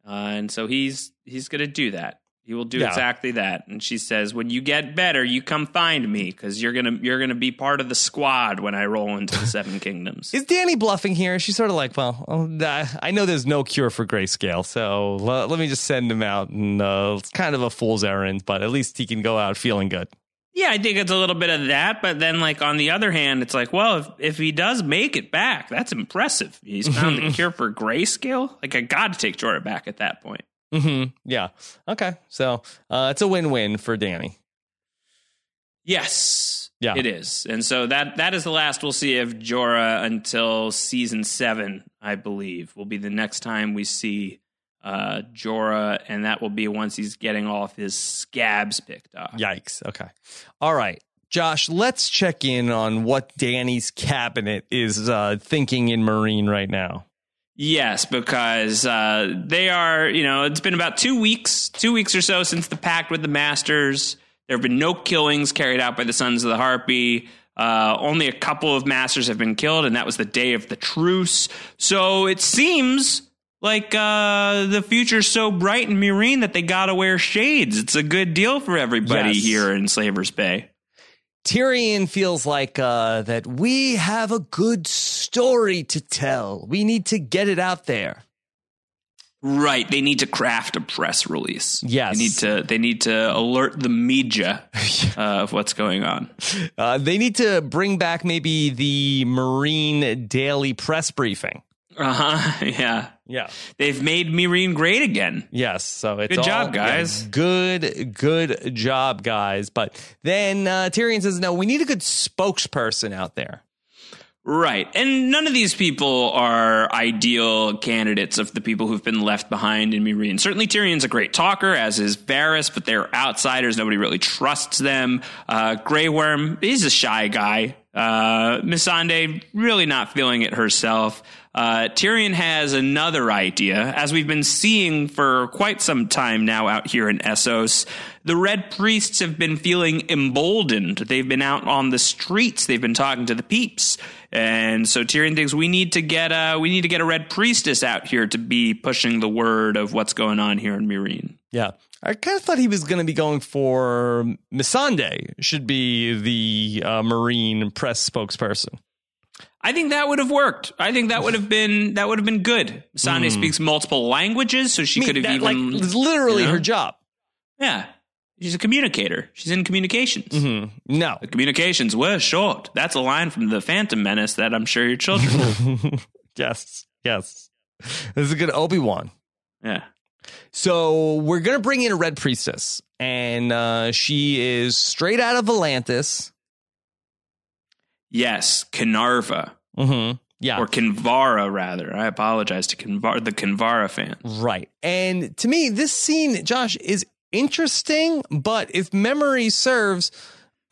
Speaker 2: Uh, and so he's he's going to do that. He will do
Speaker 1: Yeah.
Speaker 2: exactly that. And she says, "When you get better, you come find me because you're gonna you're gonna be part of the squad when I roll into the Seven Kingdoms."
Speaker 1: Is Dany bluffing here? She's sort of like, well, oh, I know there's no cure for grayscale, so let me just send him out, and uh, it's kind of a fool's errand, but at least he can go out feeling good.
Speaker 2: yeah, I think it's a little bit of that. But then, like on the other hand, it's like, well, if if he does make it back, that's impressive. He's found the cure for grayscale. Like I got to take Jorah back at that point.
Speaker 1: Hmm Yeah. Okay. So uh, it's a win-win for Dany.
Speaker 2: Yes.
Speaker 1: Yeah.
Speaker 2: It is. And so that that is the last we'll see of Jorah until season seven, I believe, will be the next time we see uh Jorah, and that will be once he's getting all of his scabs picked off.
Speaker 1: Yikes. Okay. All right. Josh, let's check in on what Dany's cabinet is uh, thinking in Meereen right now.
Speaker 2: Yes, because uh, they are, you know, it's been about two weeks, two weeks or so since the pact with the Masters. There have been no killings carried out by the Sons of the Harpy. Uh, only a couple of Masters have been killed, and that was the day of the truce. So it seems like uh, the future's so bright in Meereen that they gotta wear shades. It's a good deal for everybody
Speaker 1: Yes.
Speaker 2: here in Slavers Bay.
Speaker 1: Tyrion feels like uh, that we have a good story to tell. We need to get it out there.
Speaker 2: Right, they need to craft a press release.
Speaker 1: Yes.
Speaker 2: they need to. They need to alert the media uh, of what's going on.
Speaker 1: Uh, they need to bring back maybe the Meereen Daily Press Briefing.
Speaker 2: Uh huh. Yeah,
Speaker 1: Yeah.
Speaker 2: they've made Meereen great again.
Speaker 1: Yes. So it's
Speaker 2: Good
Speaker 1: all-
Speaker 2: job,
Speaker 1: yeah,
Speaker 2: guys.
Speaker 1: good, good job, guys. But then uh, Tyrion says, no, we need a good spokesperson out there.
Speaker 2: Right. And none of these people are ideal candidates of the people who've been left behind in Meereen. Certainly Tyrion's a great talker, as is Varys, but they're outsiders. Nobody really trusts them. Uh, Grey Worm, he's a shy guy. Uh, Missandei, really not feeling it herself. Uh, Tyrion has another idea, as we've been seeing for quite some time now out here in Essos. The Red Priests have been feeling emboldened. They've been out on the streets. They've been talking to the peeps, and so Tyrion thinks we need to get a we need to get a Red Priestess out here to be pushing the word of what's going on here in Meereen.
Speaker 1: Yeah. I kind of thought he was going to be going for Missandei should be the uh, Meereen press spokesperson.
Speaker 2: I think that would have worked. I think that would have been that would have been good. Sande speaks multiple languages, so she
Speaker 1: I mean,
Speaker 2: could have
Speaker 1: that,
Speaker 2: even
Speaker 1: like, literally
Speaker 2: you know?
Speaker 1: her job.
Speaker 2: yeah. She's a communicator. She's in communications.
Speaker 1: Mm-hmm. No.
Speaker 2: The communications were short. That's a line from the Phantom Menace that I'm sure your children know.
Speaker 1: Yes. Yes. This is a good Obi Wan.
Speaker 2: yeah.
Speaker 1: So we're gonna bring in a red priestess, and uh, she is straight out of Volantis.
Speaker 2: Yes, Kinarva.
Speaker 1: Mm-hmm. Yeah,
Speaker 2: Or Kinvara, rather. I apologize to Kinvara, the Kinvara fan.
Speaker 1: right. And to me, this scene, Josh, is interesting. But if memory serves,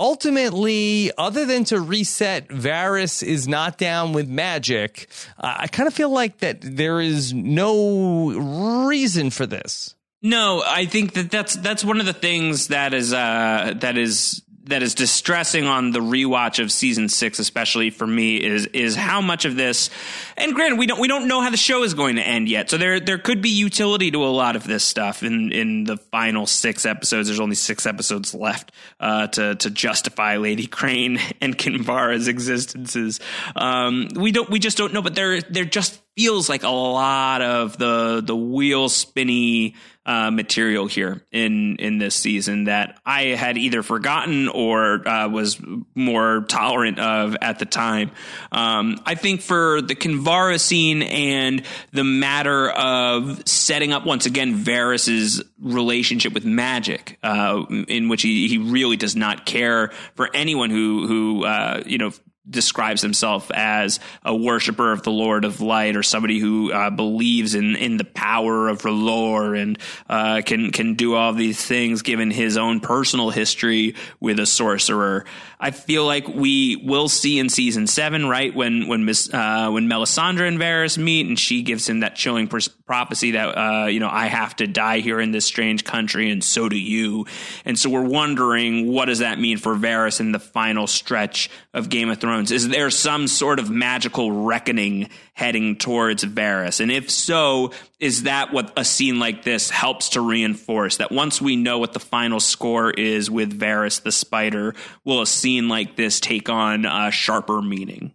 Speaker 1: ultimately, other than to reset, Varys is not down with magic. Uh, I kind of feel like that there is no reason for this.
Speaker 2: No, I think that that's that's one of the things that is uh, that is that is distressing on the rewatch of season six, especially for me, is is how much of this. And granted, we don't we don't know how the show is going to end yet, so there there could be utility to a lot of this stuff in in the final six episodes. There's only six episodes left uh, to to justify Lady Crane and Kinvara's existences. Um, we don't we just don't know, but there there just feels like a lot of the the wheel spinny uh, material here in in this season that I had either forgotten or uh, was more tolerant of at the time. Um, I think for the Kinvara scene and the matter of setting up once again Varys's relationship with magic, uh, in which he, he really does not care for anyone who who uh, you know describes himself as a worshiper of the Lord of Light or somebody who uh, believes in in the power of R'hllor and uh, can can do all these things given his own personal history with a sorcerer. I feel like we will see in season seven, right when when Miss uh, when Melisandre and Varys meet, and she gives him that chilling prophecy that uh, you know I have to die here in this strange country, and so do you. And so we're wondering what does that mean for Varys in the final stretch of Game of Thrones? Is there some sort of magical reckoning heading towards Varys? And if so, is that what a scene like this helps to reinforce? That once we know what the final score is with Varys the Spider, will a scene like this take on a sharper meaning?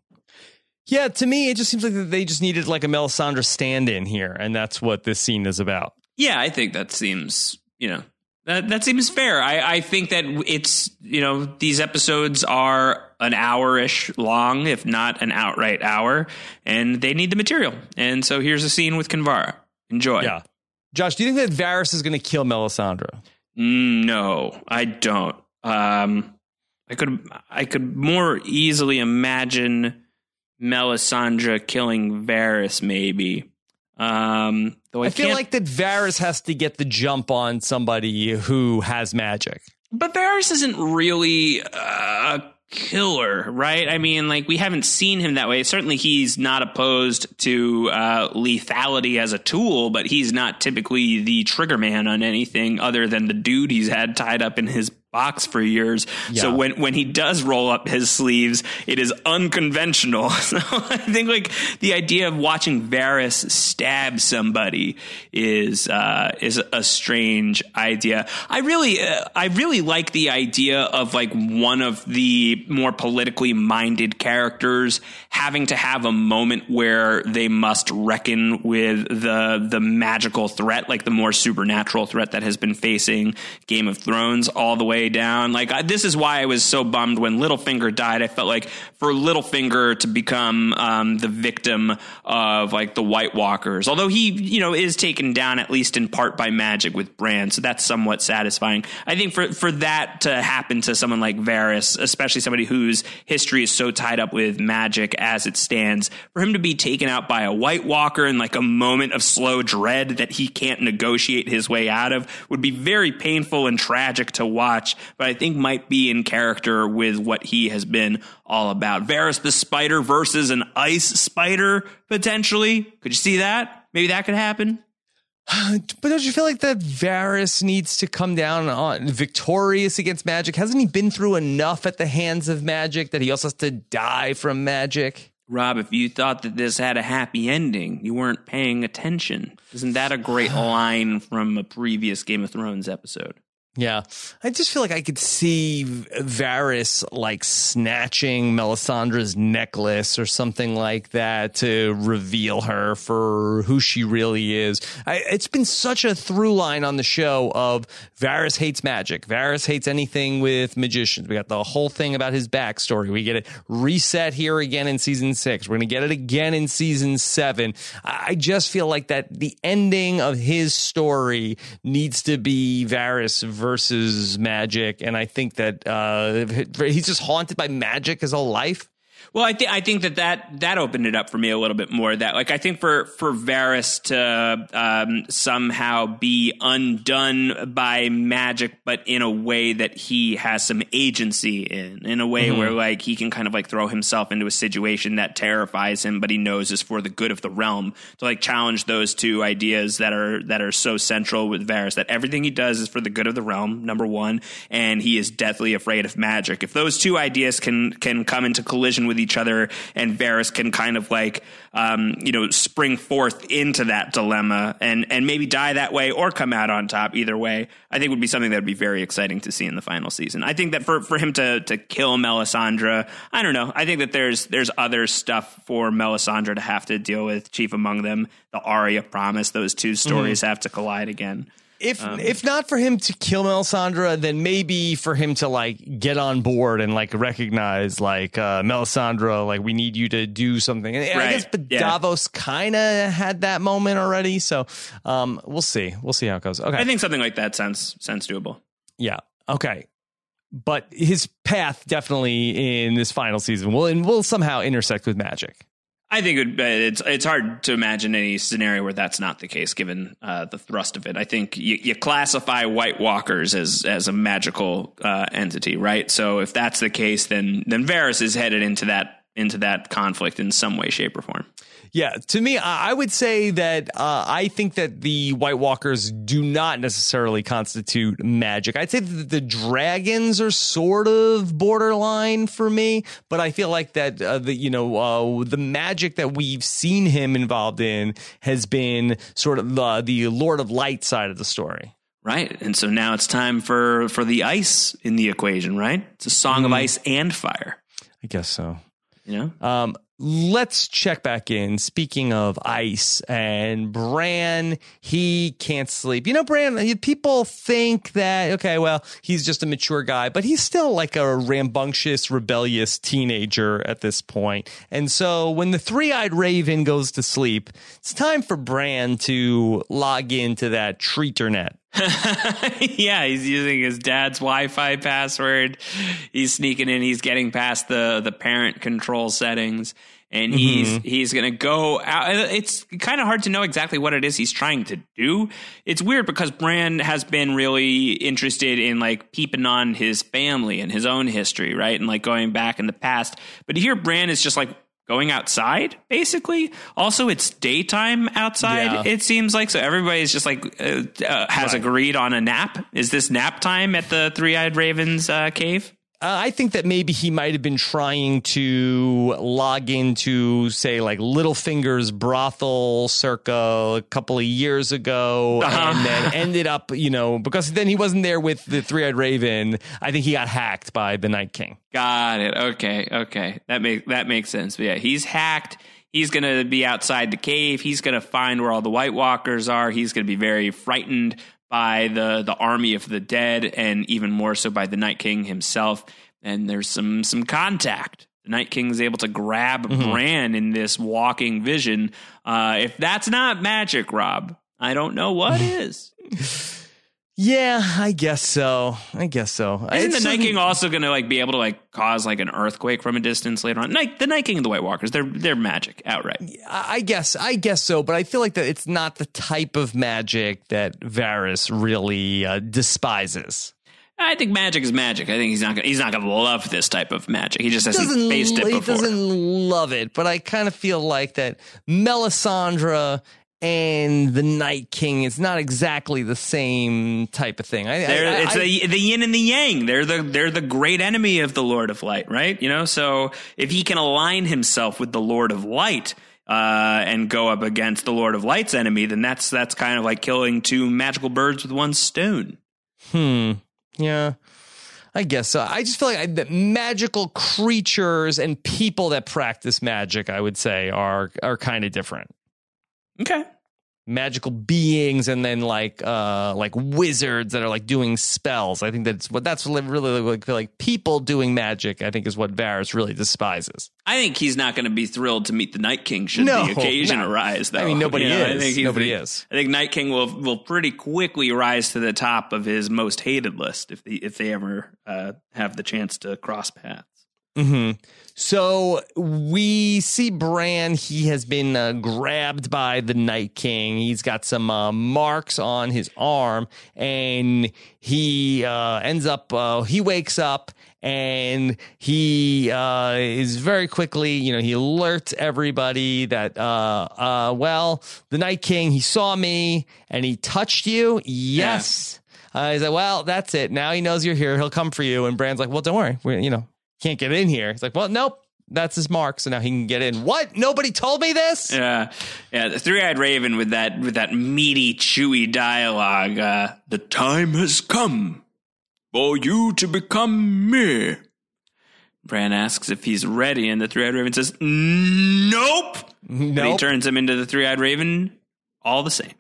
Speaker 1: Yeah, to me, it just seems like they just needed like a Melisandre stand-in here, and that's what this scene is about.
Speaker 2: Yeah, I think that seems, you know, that that seems fair. I, I think that it's, you know, these episodes are an hour ish long, if not an outright hour, and they need the material. And so here's a scene with Kinvara. Enjoy.
Speaker 1: Yeah, Josh, do you think that Varys is going to kill Melisandre?
Speaker 2: No, I don't. Um, I could I could more easily imagine Melisandre killing Varys, maybe. Um, though I,
Speaker 1: I feel like that Varys has to get the jump on somebody who has magic.
Speaker 2: But Varys isn't really a killer, right? I mean, like we haven't seen him that way. Certainly, he's not opposed to uh, lethality as a tool, but he's not typically the trigger man on anything other than the dude he's had tied up in his box for years.
Speaker 1: Yeah.
Speaker 2: So when when he does roll up his sleeves, it is unconventional. So I think like the idea of watching Varys stab somebody is uh, is a strange idea. I really uh, I really like the idea of like one of the more politically minded characters having to have a moment where they must reckon with the the magical threat, like the more supernatural threat that has been facing Game of Thrones all the way down. Like I, this is why I was so bummed when Littlefinger died. I felt like for Littlefinger to become um, the victim of like the White Walkers, although he you know is taken down at least in part by magic with Bran, so that's somewhat satisfying. I think for for that to happen to someone like Varys, especially somebody whose history is so tied up with magic as it stands, for him to be taken out by a White Walker in like a moment of slow dread that he can't negotiate his way out of would be very painful and tragic to watch, but I think might be in character with what he has been all about. Varys the spider versus an ice spider, potentially. Could you see that? Maybe that could happen.
Speaker 1: But don't you feel like that Varys needs to come down on victorious against magic? Hasn't he been through enough at the hands of magic that he also has to die from magic?
Speaker 2: Rob, if you thought that this had a happy ending, you weren't paying attention. Isn't that a great line from a previous Game of Thrones episode?
Speaker 1: Yeah, I just feel like I could see Varys like snatching Melisandre's necklace or something like that to reveal her for who she really is. I, it's been such a through line on the show of Varys hates magic. Varys hates anything with magicians. We got the whole thing about his backstory. We get it reset here again in season six. We're to get it again in season seven. I just feel like that the ending of his story needs to be Varys versus magic, and I think that uh, he's just haunted by magic his whole life.
Speaker 2: Well, I think I think that, that that opened it up for me a little bit more. That like I think for for Varys to um, somehow be undone by magic, but in a way that he has some agency in, in a way mm-hmm. where like he can kind of like throw himself into a situation that terrifies him, but he knows is for the good of the realm. To like challenge those two ideas that are that are so central with Varys that everything he does is for the good of the realm. Number one, and he is deathly afraid of magic. If those two ideas can can come into collision with each other, and Varys can kind of like um, you know spring forth into that dilemma and and maybe die that way or come out on top. Either way, I think would be something that would be very exciting to see in the final season. I think that for for him to to kill Melisandre, I don't know. I think that there's there's other stuff for Melisandre to have to deal with. Chief among them, the Arya promise. Those two stories mm-hmm. have to collide again
Speaker 1: if um, if not for him to kill Melisandre, then maybe for him to like get on board and like recognize like uh, Melisandre, like we need you to do something. And right. I guess, but yeah. Davos kind of had that moment already, so um, we'll see. We'll see how it goes. Okay,
Speaker 2: I think something like that sounds sounds doable.
Speaker 1: Yeah. Okay. But his path definitely in this final season will and will somehow intersect with magic.
Speaker 2: I think it, it's it's hard to imagine any scenario where that's not the case, given uh, the thrust of it. I think you, you, classify White Walkers as as a magical uh, entity, right? So if that's the case, then then Varys is headed into that into that conflict in some way, shape, or form.
Speaker 1: Yeah, to me, I would say that uh, I think that the White Walkers do not necessarily constitute magic. I'd say that the dragons are sort of borderline for me, but I feel like that uh, the you know uh, the magic that we've seen him involved in has been sort of the, the Lord of Light side of the story.
Speaker 2: Right. And so now it's time for for the ice in the equation, right? It's a song mm. of ice and fire.
Speaker 1: I guess so.
Speaker 2: Know? Um,
Speaker 1: let's check back in. Speaking of ice and Bran, he can't sleep. You know, Bran, people think that, okay, well, he's just a mature guy, but he's still like a rambunctious, rebellious teenager at this point. And so when the three eyed raven goes to sleep, it's time for Bran to log into that treeternet.
Speaker 2: yeah, he's using his dad's Wi-Fi password. He's sneaking in. He's getting past the the parent control settings, and he's mm-hmm. he's going to go out. It's kind of hard to know exactly what it is he's trying to do. It's weird because Bran has been really interested in like peeping on his family and his own history, right, and like going back in the past. But here, Bran is just like going outside basically also it's daytime outside
Speaker 1: Yeah.
Speaker 2: it seems like so everybody's just like uh, uh, has
Speaker 1: Right.
Speaker 2: agreed on a nap is this nap time at the three-eyed ravens uh, cave
Speaker 1: Uh, I think that maybe he might have been trying to log into, say, like Littlefinger's brothel circa a couple of years ago,
Speaker 2: Uh-huh.
Speaker 1: and then ended up, you know, because then he wasn't there with the Three Eyed Raven. I think he got hacked by the Night King.
Speaker 2: got it. Okay. Okay. That makes that makes sense. But yeah he's hacked. He's gonna be outside the cave. He's gonna find where all the white walkers are. He's gonna be very frightened by the the army of the dead and even more so by the night king himself. And there's some some contact. The night king is able to grab bran in this walking vision. Uh if that's not magic rob i don't know what is
Speaker 1: Yeah, I guess so. I guess so.
Speaker 2: Isn't
Speaker 1: It's
Speaker 2: the Night King also going to like be able to like cause like an earthquake from a distance later on? Night, the Night King and the White Walkers, they're they're magic outright.
Speaker 1: I guess, I guess so, but I feel like that it's not the type of magic that Varys really uh, despises.
Speaker 2: I think magic is magic. I think he's not gonna, he's not going to love this type of magic. He just hasn't
Speaker 1: doesn't
Speaker 2: faced it
Speaker 1: he doesn't love it, but I kind of feel like that Melisandre and the Night King is not exactly the same type of thing. I, I-
Speaker 2: it's
Speaker 1: I-
Speaker 2: the the yin and the yang. They're the they're the great enemy of the Lord of Light, right? You know, so if he can align himself with the Lord of Light uh, and go up against the Lord of Light's enemy, then that's that's kind of like killing two magical birds with one stone.
Speaker 1: hmm, yeah. I guess so. I just feel like I, that magical creatures and people that practice magic, I would say, are are kind of different.
Speaker 2: Okay.
Speaker 1: Magical beings and then like uh like wizards that are like doing spells. I think that's what that's really really like like people doing magic. I think is what Varys really despises.
Speaker 2: I think he's not going to be thrilled to meet the Night King should
Speaker 1: No,
Speaker 2: the occasion
Speaker 1: no.
Speaker 2: arise. Though
Speaker 1: I mean, nobody
Speaker 2: You know, I
Speaker 1: is.
Speaker 2: think
Speaker 1: Nobody is.
Speaker 2: I think Night King will will pretty quickly rise to the top of his most hated list if they if they ever uh, have the chance to cross paths.
Speaker 1: hmm So we see Bran. He has been uh, grabbed by the Night King. He's got some uh, marks on his arm, and he uh, ends up. Uh, he wakes up, and he uh, is very quickly. You know, he alerts everybody that, uh, uh, well, the Night King. He saw me, and he touched you. Yes. Uh, he's like, well, that's it. Now he knows you're here. He'll come for you. And Bran's like, well, don't worry. We're, you know, can't get in here. He's like, well, nope. That's his mark. So now he can get in. What? Nobody told me this?
Speaker 2: Yeah, yeah. The three eyed raven with that with that meaty, chewy dialogue. Uh, the time has come for you to become me. Bran asks if he's ready, and the three eyed raven says, "Nope." But he turns him into the three eyed raven all the same.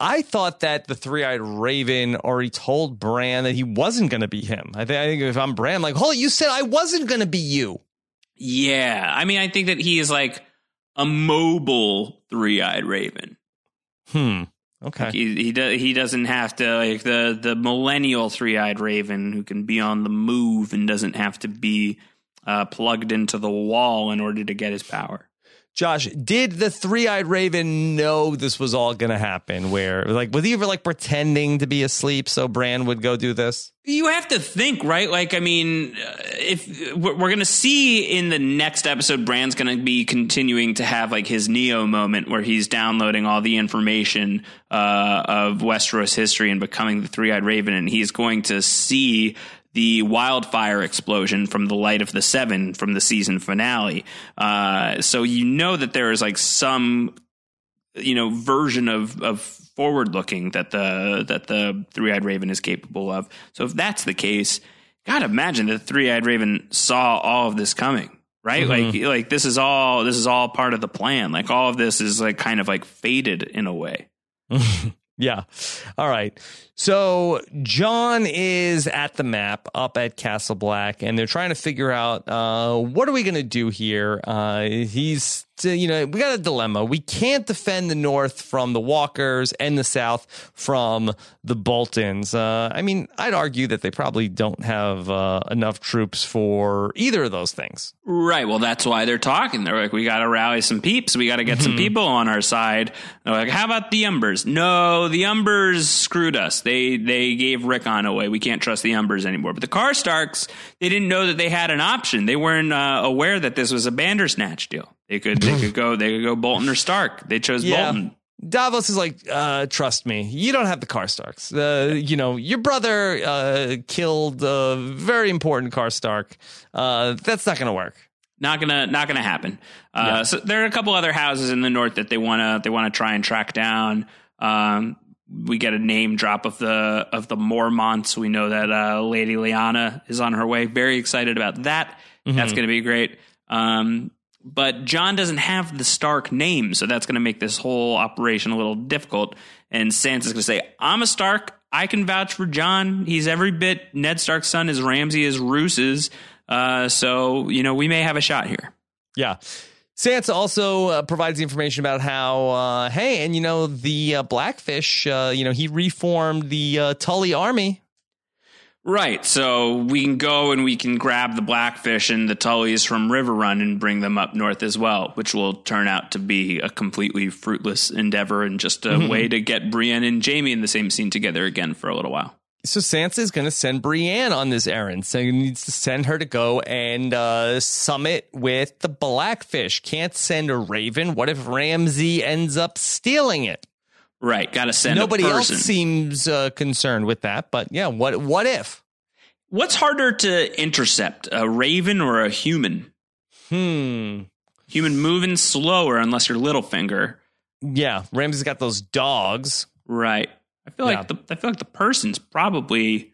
Speaker 1: I thought that the three eyed raven already told Bran that he wasn't going to be him. I, think I think if I'm Bran, I'm like, holy, you said I wasn't going to be you.
Speaker 2: Yeah, I mean, I think that he is like a mobile three eyed raven.
Speaker 1: Hmm. Okay.
Speaker 2: He he, do, he doesn't have to like the the millennial three eyed raven who can be on the move and doesn't have to be uh, plugged into the wall in order to get his power.
Speaker 1: Josh, did the three eyed raven know this was all going to happen? Where, like, was he ever like pretending to be asleep so Bran would go do this?
Speaker 2: You have to think, right? Like, I mean, uh, if we're going to see in the next episode, Bran's going to be continuing to have like his Neo moment where he's downloading all the information uh, of Westeros history and becoming the Three Eyed Raven, and he's going to see the wildfire explosion from the Light of the Seven from the season finale. Uh, so you know that there is like some you know version of of forward looking that the that the three eyed raven is capable of. So if that's the case, gotta imagine the three eyed raven saw all of this coming, right? Like like this is all this is all part of the plan. Like all of this is like kind of like faded in a way.
Speaker 1: Yeah. All right. So Jon is at the map up at Castle Black, and they're trying to figure out uh, what are we going to do here. Uh, he's you know, we got a dilemma. We can't defend the North from the Walkers and the South from the Boltons. Uh, I mean, I'd argue that they probably don't have uh, enough troops for either of those things.
Speaker 2: Right. Well, that's why they're talking. They're like, we got to rally some peeps. We got to get some people on our side. They're like, how about the Umbers? No, the Umbers screwed us. They they they gave Rickon away. We can't trust the Umbers anymore. But the Karstarks, they didn't know that they had an option. They weren't uh, aware that this was a Bandersnatch deal. They could they could go they could go Bolton or Stark. They chose
Speaker 1: Yeah.
Speaker 2: Bolton.
Speaker 1: Davos is like, uh, trust me, you don't have the Karstarks. Uh, you know, your brother uh, killed a very important Karstark. Uh, that's not going to work.
Speaker 2: Not gonna not gonna happen. Uh,
Speaker 1: Yeah.
Speaker 2: So there are a couple other houses in the north that they wanna they wanna try and track down. Um, we get a name drop of the of the Mormonts. We know that uh, Lady Lyanna is on her way. Very excited about that. That's going to be great. Um, but Jon doesn't have the Stark name, so that's going to make this whole operation a little difficult. And Sansa's going to say, "I'm a Stark. I can vouch for Jon. He's every bit Ned Stark's son as Ramsay as Roose's. Uh, so you know we may have a shot here."
Speaker 1: Yeah. Sansa also uh, provides the information about how, uh, hey, and you know, the uh, Blackfish, uh, you know, he reformed the uh, Tully army.
Speaker 2: Right. So we can go and we can grab the blackfish and the Tullys from Riverrun and bring them up north as well, which will turn out to be a completely fruitless endeavor and just a way to get Brienne and Jaime in the same scene together again for a little while.
Speaker 1: So Sansa is going to send Brienne on this errand. So he needs to send her to go and uh, summit with the Blackfish. Can't send a Raven. What if Ramsay ends up stealing it?
Speaker 2: Right. Got to send
Speaker 1: Nobody else seems uh, concerned with that. But yeah, what what if?
Speaker 2: What's harder to intercept, a raven or a human?
Speaker 1: Hmm.
Speaker 2: Human moving slower unless you're Littlefinger.
Speaker 1: Yeah, Ramsay's got those dogs.
Speaker 2: Right. I feel
Speaker 1: Yeah.
Speaker 2: like the I feel like the person's probably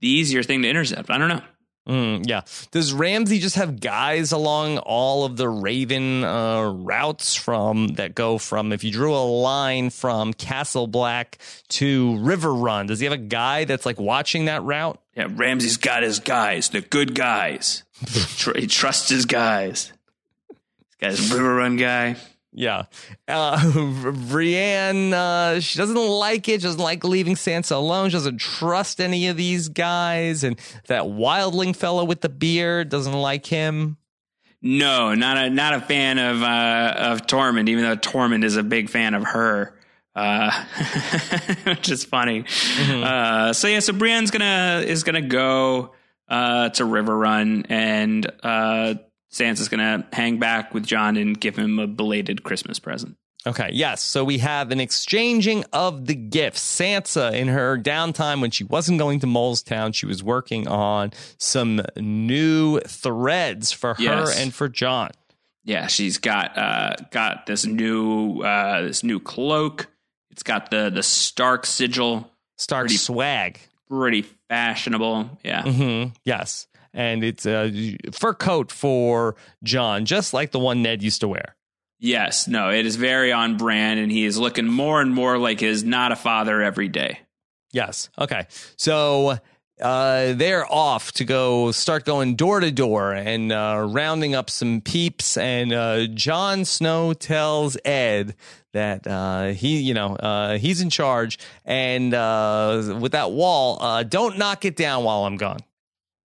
Speaker 2: the easier thing to intercept. I don't know.
Speaker 1: Mm, yeah. Does Ramsay just have guys along all of the Raven uh, routes from that go from if you drew a line from Castle Black to Riverrun? Does he have a guy that's like watching that route?
Speaker 2: Yeah, Ramsay's got his guys, the good guys. He trusts his guys. This guy's Riverrun guy.
Speaker 1: Yeah. Uh, Brienne, uh, she doesn't like it. She doesn't like leaving Sansa alone. She doesn't trust any of these guys. And that wildling fellow with the beard doesn't like him.
Speaker 2: No, not a not a fan of uh, of Tormund, even though Tormund is a big fan of her. Uh, which is funny. Uh, so yeah, so Brienne's gonna is gonna go uh, to Riverrun, and uh, Sansa's gonna hang back with Jon and give him a belated Christmas present.
Speaker 1: Okay, yes. So we have an exchanging of the gifts. Sansa, in her downtime when she wasn't going to Mole's Town, she was working on some new threads for her
Speaker 2: Yes.
Speaker 1: and for Jon.
Speaker 2: Yeah, she's got uh, got this new uh, this new cloak. It's got the the Stark sigil,
Speaker 1: Stark
Speaker 2: Pretty-
Speaker 1: swag.
Speaker 2: pretty fashionable. Yeah,
Speaker 1: hmm Yes. And it's a fur coat for Jon, just like the one Ned used to wear.
Speaker 2: yes, no, it is very on brand, and he is looking more and more like his not a father every day.
Speaker 1: Yes. Okay. So uh, they're off to go start going door to door and uh, rounding up some peeps. And uh, Jon Snow tells Edd that uh, he, you know, uh, he's in charge. And uh, with that wall, uh, don't knock it down while I'm gone.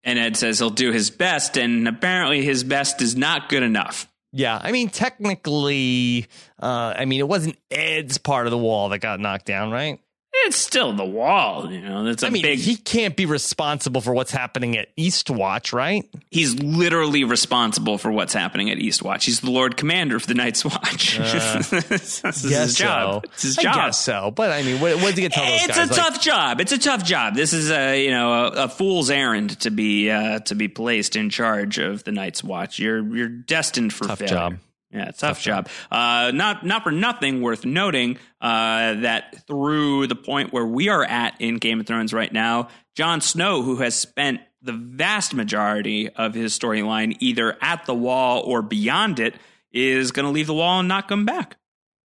Speaker 2: And Edd says he'll do his best, and apparently his best is not good enough.
Speaker 1: Yeah, I mean, technically, uh, I mean, it wasn't Edd's part of the wall that got knocked down, right?
Speaker 2: It's still the wall, you know. That's a
Speaker 1: I mean,
Speaker 2: big.
Speaker 1: he can't be responsible for what's happening at Eastwatch, right?
Speaker 2: he's literally responsible for what's happening at Eastwatch. He's the Lord Commander of the Night's Watch. this is his job.
Speaker 1: So.
Speaker 2: It's his
Speaker 1: I
Speaker 2: job.
Speaker 1: guess so. But I mean, what, what did he tell those
Speaker 2: it's
Speaker 1: guys?
Speaker 2: a
Speaker 1: Like,
Speaker 2: tough job. It's a tough job. This is a you know a, a fool's errand to be uh, to be placed in charge of the Night's Watch. You're you're destined for
Speaker 1: Tough
Speaker 2: failure.
Speaker 1: job.
Speaker 2: Yeah, tough, job. Uh, not not for nothing. Worth noting uh, that through the point where we are at in Game of Thrones right now, Jon Snow, who has spent the vast majority of his storyline either at the wall or beyond it, is going to leave the wall and not come back.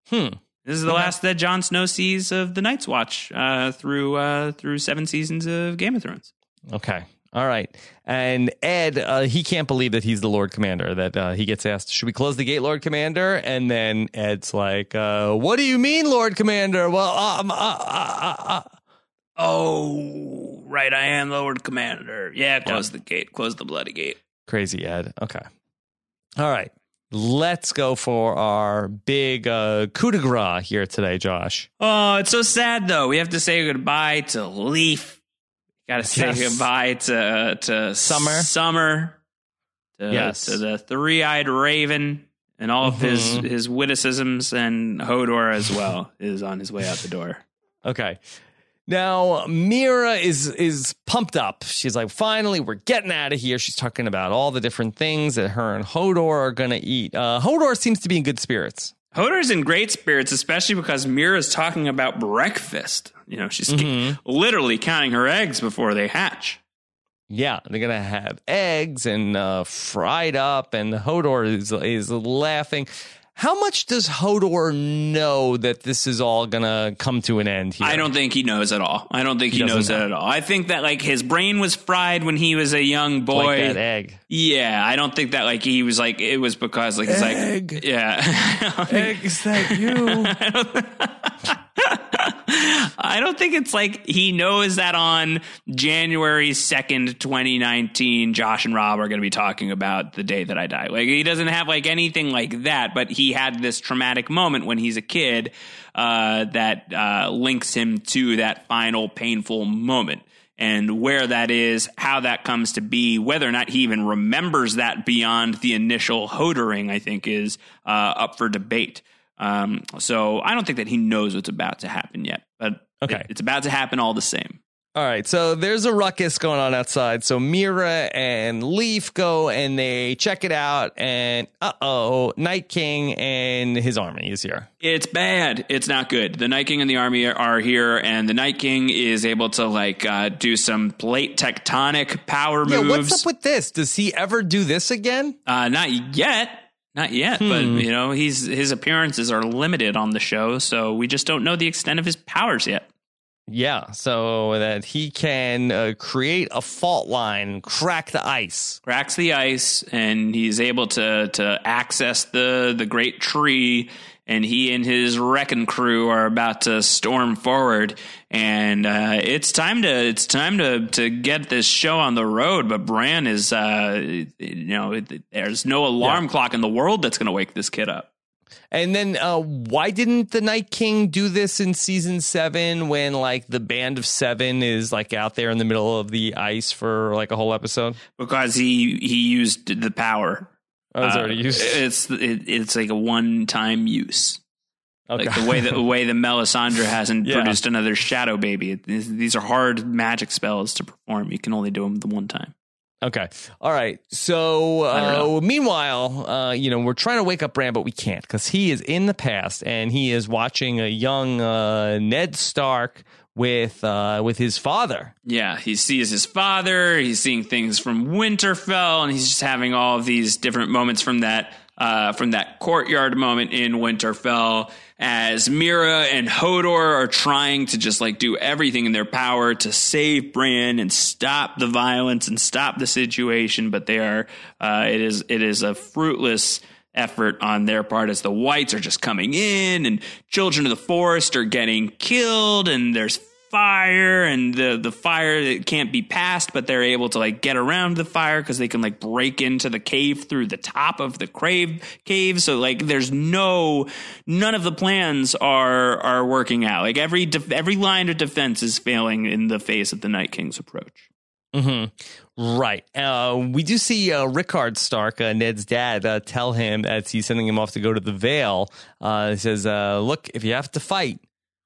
Speaker 1: Hmm.
Speaker 2: This is the
Speaker 1: Okay.
Speaker 2: last that Jon Snow sees of the Night's Watch uh, through uh, through seven seasons of Game of Thrones.
Speaker 1: Okay. All right. And Edd, uh, he can't believe that he's the Lord Commander. That uh, he gets asked, "Should we close the gate, Lord Commander?" And then Edd's like, uh, "What do you mean, Lord Commander?" Well, um, uh, uh, uh,
Speaker 2: oh, right, I am Lord Commander. Yeah, close the gate. Close the bloody gate.
Speaker 1: crazy Ed. Okay. All right. Let's go for our big uh, coup de grace here today, Josh.
Speaker 2: Oh, it's so sad though. We have to say goodbye to Leaf. Got to say
Speaker 1: Yes.
Speaker 2: goodbye to to
Speaker 1: Summer.
Speaker 2: Summer. To,
Speaker 1: Yes.
Speaker 2: to the three-eyed Raven and all of his
Speaker 1: Mhm.
Speaker 2: his witticisms, and Hodor as well is on his way out the door.
Speaker 1: Okay. Now Meera is is pumped up. She's like, finally, we're getting out of here. She's talking about all the different things that her and Hodor are gonna eat. Uh, Hodor seems to be in good spirits.
Speaker 2: Hodor's in great spirits, especially because Meera's talking about breakfast. You know, she's
Speaker 1: Mhm.
Speaker 2: literally counting her eggs before they hatch.
Speaker 1: Yeah, they're gonna have eggs and uh, fried up, and Hodor is is laughing. How much does Hodor know that this is all gonna come to an end here?
Speaker 2: I don't think he knows at all. I don't think
Speaker 1: He
Speaker 2: he, knows
Speaker 1: doesn't
Speaker 2: that at all. I think that like his brain was fried when he was a young boy.
Speaker 1: like that egg.
Speaker 2: Yeah, I don't think that like he was like it was because like it's
Speaker 1: Egg.
Speaker 2: like yeah.
Speaker 1: Egg, is that you?
Speaker 2: I don't think it's like he knows that on January 2nd, 2019, Josh and Rob are going to be talking about the day that I die. Like he doesn't have like anything like that, but he had this traumatic moment when he's a kid uh, that uh, links him to that final painful moment. And where that is, how that comes to be, whether or not he even remembers that beyond the initial hodoring, I think is uh, up for debate. Um, so I don't think that he knows what's about to happen yet, but
Speaker 1: Okay.
Speaker 2: it- it's about to happen all the same.
Speaker 1: All right, so there's a ruckus going on outside. So Meera and Leaf go and they check it out, and uh oh, Night King and his army is here.
Speaker 2: It's bad. It's not good. The Night King and the army are, here, and the Night King is able to like uh, do some plate tectonic power
Speaker 1: Yeah,
Speaker 2: moves.
Speaker 1: what's up with this? Does he ever do this again?
Speaker 2: uh, not yet. Not yet, but
Speaker 1: Hmm.
Speaker 2: you know, he's his appearances are limited on the show, so we just don't know the extent of his powers yet.
Speaker 1: Yeah, so that he can uh, create a fault line, crack the ice.
Speaker 2: cracks the ice and he's able to to access the the great tree and he and his wrecking crew are about to storm forward and uh, it's time to it's time to to get this show on the road but Bran is uh, you know it, there's no alarm
Speaker 1: Yeah.
Speaker 2: clock in the world that's going to wake this kid up
Speaker 1: And then uh, why didn't the Night King do this in season seven when like the band of seven is like out there in the middle of the ice for like a whole episode?
Speaker 2: because he he used the power
Speaker 1: I was
Speaker 2: Uh,
Speaker 1: already used.
Speaker 2: it's it, it's like a one time use
Speaker 1: Okay.
Speaker 2: like the way that the way the Melisandre hasn't
Speaker 1: Yeah.
Speaker 2: produced another shadow baby. These, these are hard magic spells to perform. You can only do them the one time.
Speaker 1: Okay. All right. So, uh, meanwhile, uh, you know, we're trying to wake up Bran, but we can't because he is in the past and he is watching a young uh, Ned Stark with uh, with his father.
Speaker 2: Yeah, he sees his father. He's seeing things from Winterfell, and he's just having all of these different moments from that uh, from that courtyard moment in Winterfell. As Meera and Hodor are trying to just like do everything in their power to save Bran and stop the violence and stop the situation, but they are uh, it is it is a fruitless effort on their part as the whites are just coming in and children of the forest are getting killed and there's fire and the the fire that can't be passed but they're able to like get around the fire because they can like break into the cave through the top of the crave cave so like there's no none of the plans are are working out like every def- every line of defense is failing in the face of the night king's approach
Speaker 1: hmm Right. Uh, we do see uh, Rickard Stark, uh, Ned's dad, uh, tell him as he's sending him off to go to the Vale. Uh, he says, uh, "Look, if you have to fight,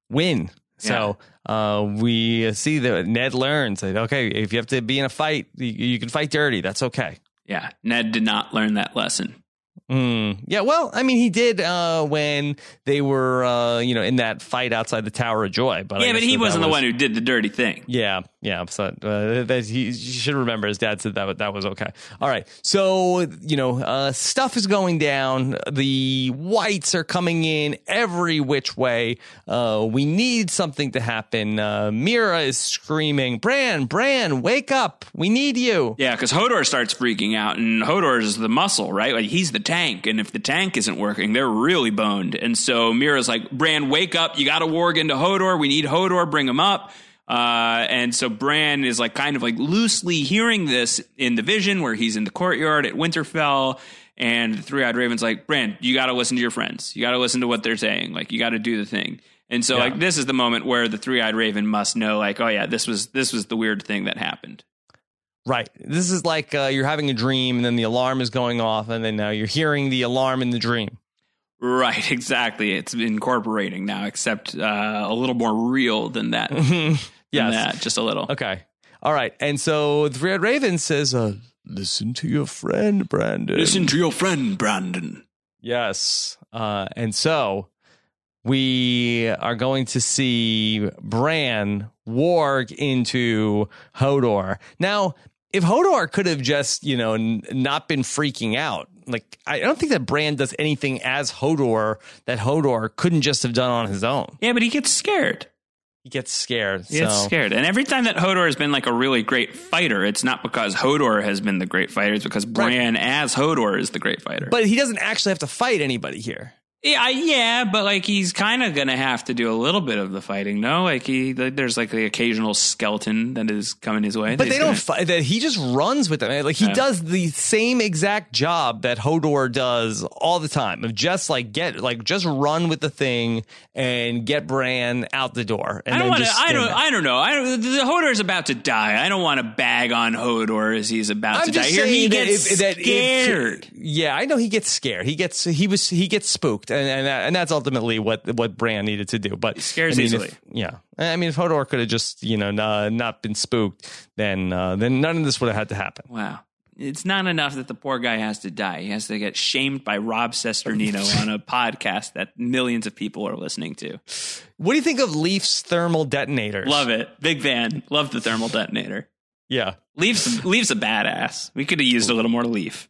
Speaker 1: win." So uh, we see that Ned learns that okay, if you have to be in a fight, you, you can fight dirty. That's okay.
Speaker 2: yeah ned did not learn that lesson
Speaker 1: Mm, yeah, well, I mean, he did uh, when they were, uh, you know, in that fight outside the Tower of Joy. But
Speaker 2: yeah, but he wasn't the one who did the dirty thing.
Speaker 1: Yeah, yeah. So uh, that he you should remember his dad said that that was okay. All right, so you know, uh, stuff is going down. The whites are coming in every which way. Uh, we need something to happen. Uh, Meera is screaming, "Bran, Bran, wake up! We need you!"
Speaker 2: Yeah, because Hodor starts freaking out, and Hodor is the muscle, right? Like he's the tank, and if the tank isn't working, they're really boned. And so Meera's like, "Bran, wake up! You got to warg into Hodor. We need Hodor. Bring him up." Uh, and so Bran is like kind of like loosely hearing this in the vision where he's in the courtyard at Winterfell, and the three eyed raven's like, "Bran, you got to listen to your friends. You got to listen to what they're saying. Like you got to do the thing." And so
Speaker 1: Yeah.
Speaker 2: like this is the moment where the three eyed raven must know, like, "Oh yeah, this was this was the weird thing that happened."
Speaker 1: Right. This is like uh, you're having a dream, and then the alarm is going off, and then now you're hearing the alarm in the dream.
Speaker 2: Right, exactly. It's incorporating now, except uh, a little more real than that. than
Speaker 1: Yes.
Speaker 2: that, just a little.
Speaker 1: Okay. All right. And so the Red Raven says, uh, listen to your friend, Brandon.
Speaker 2: Listen to your friend, Brandon.
Speaker 1: Yes. Uh, and so we are going to see Bran warg into Hodor. Now, if Hodor could have just, you know, n- not been freaking out, like, I don't think that Bran does anything as Hodor that Hodor couldn't just have done on his own.
Speaker 2: Yeah, but he gets scared.
Speaker 1: He gets scared.
Speaker 2: He gets
Speaker 1: so.
Speaker 2: scared. And every time that Hodor has been like a really great fighter, it's not because Hodor has been the great fighter, it's because Bran as Hodor is the great fighter.
Speaker 1: But he doesn't actually have to fight anybody here.
Speaker 2: Yeah, yeah, but like he's kind of gonna have to do a little bit of the fighting, no? Like he, like, there's like the occasional skeleton that is coming his way.
Speaker 1: But they don't fight. That he just runs with them. Like he
Speaker 2: Yeah.
Speaker 1: does the same exact job that Hodor does all the time of just like get like just run with the thing and get Bran out the door. And
Speaker 2: I don't want to. I don't. I don't know. I don't, the Hodor is about to die. I don't want to bag on Hodor as he's about
Speaker 1: I'm
Speaker 2: to die. Here he
Speaker 1: that
Speaker 2: gets
Speaker 1: if- that if-
Speaker 2: scared.
Speaker 1: yeah, I know he gets scared. He gets he was he gets spooked, and and, that, and that's ultimately what what Bran needed to do. But
Speaker 2: scares
Speaker 1: I mean,
Speaker 2: easily.
Speaker 1: If, yeah, I mean, if Hodor could have just you know not, not been spooked, then uh, then none of this would have had to happen.
Speaker 2: wow. It's not enough that the poor guy has to die. He has to get shamed by Rob Cesternino on a podcast that millions of people are listening to.
Speaker 1: What do you think of Leaf's thermal detonators?
Speaker 2: Love it. Big fan. Love the thermal detonator.
Speaker 1: Yeah.
Speaker 2: Leaf's Leaf's a badass. We could have used a little more Leaf.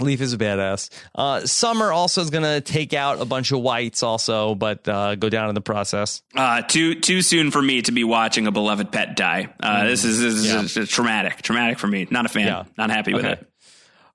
Speaker 1: Leaf is a badass. Uh, Summer also is going to take out a bunch of whites, also, but uh, go down in the process.
Speaker 2: Uh, too too soon for me to be watching a beloved pet die. Uh, this is this is
Speaker 1: Yeah.
Speaker 2: traumatic. Traumatic for me. Not a fan.
Speaker 1: Yeah.
Speaker 2: Not happy with it.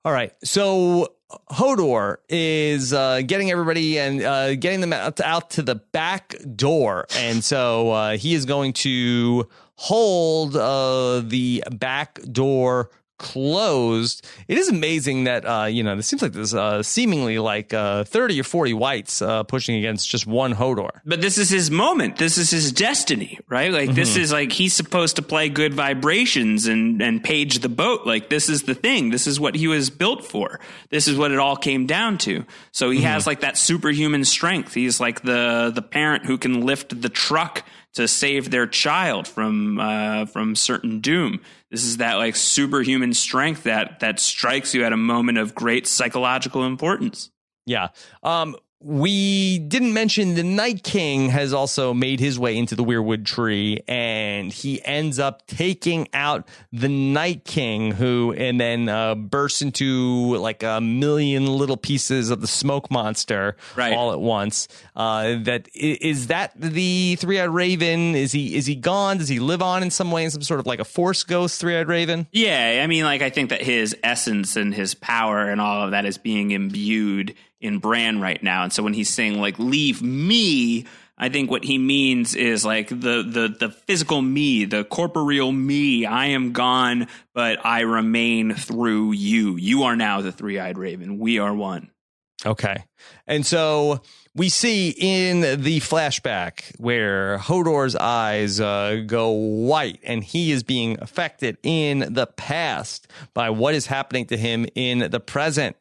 Speaker 1: All right. So Hodor is uh, getting everybody and uh, getting them out, out to the back door. And so uh, he is going to hold uh, the back door closed. It is amazing that, uh, you know, this seems like there's uh, seemingly like uh, 30 or 40 whites uh, pushing against just one Hodor.
Speaker 2: But this is his moment. This is his destiny, right? Like this is like he's supposed to play good vibrations and and page the boat. Like this is the thing. This is what he was built for. This is what it all came down to. So he has like that superhuman strength. He's like the the parent who can lift the truck to save their child from uh, from certain doom. This is that like superhuman strength that that strikes you at a moment of great psychological importance.
Speaker 1: Yeah. Um, we didn't mention the Night King has also made his way into the Weirwood tree, and he ends up taking out the Night King, who and then uh, bursts into like a million little pieces of the smoke monster
Speaker 2: Right.
Speaker 1: all at once. Uh, that is that the three eyed raven? Is he is he gone? Does he live on in some way? In some sort of like a force ghost three eyed raven?
Speaker 2: Yeah, I mean, like I think that his essence and his power and all of that is being imbued in Bran right now. And so when he's saying like "leave me," I think what he means is like the the the physical me, the corporeal me. I am gone, but I remain through you. You are now the three eyed raven. We are one.
Speaker 1: Okay. And so we see in the flashback where Hodor's eyes uh, go white and he is being affected in the past by what is happening to him in the present.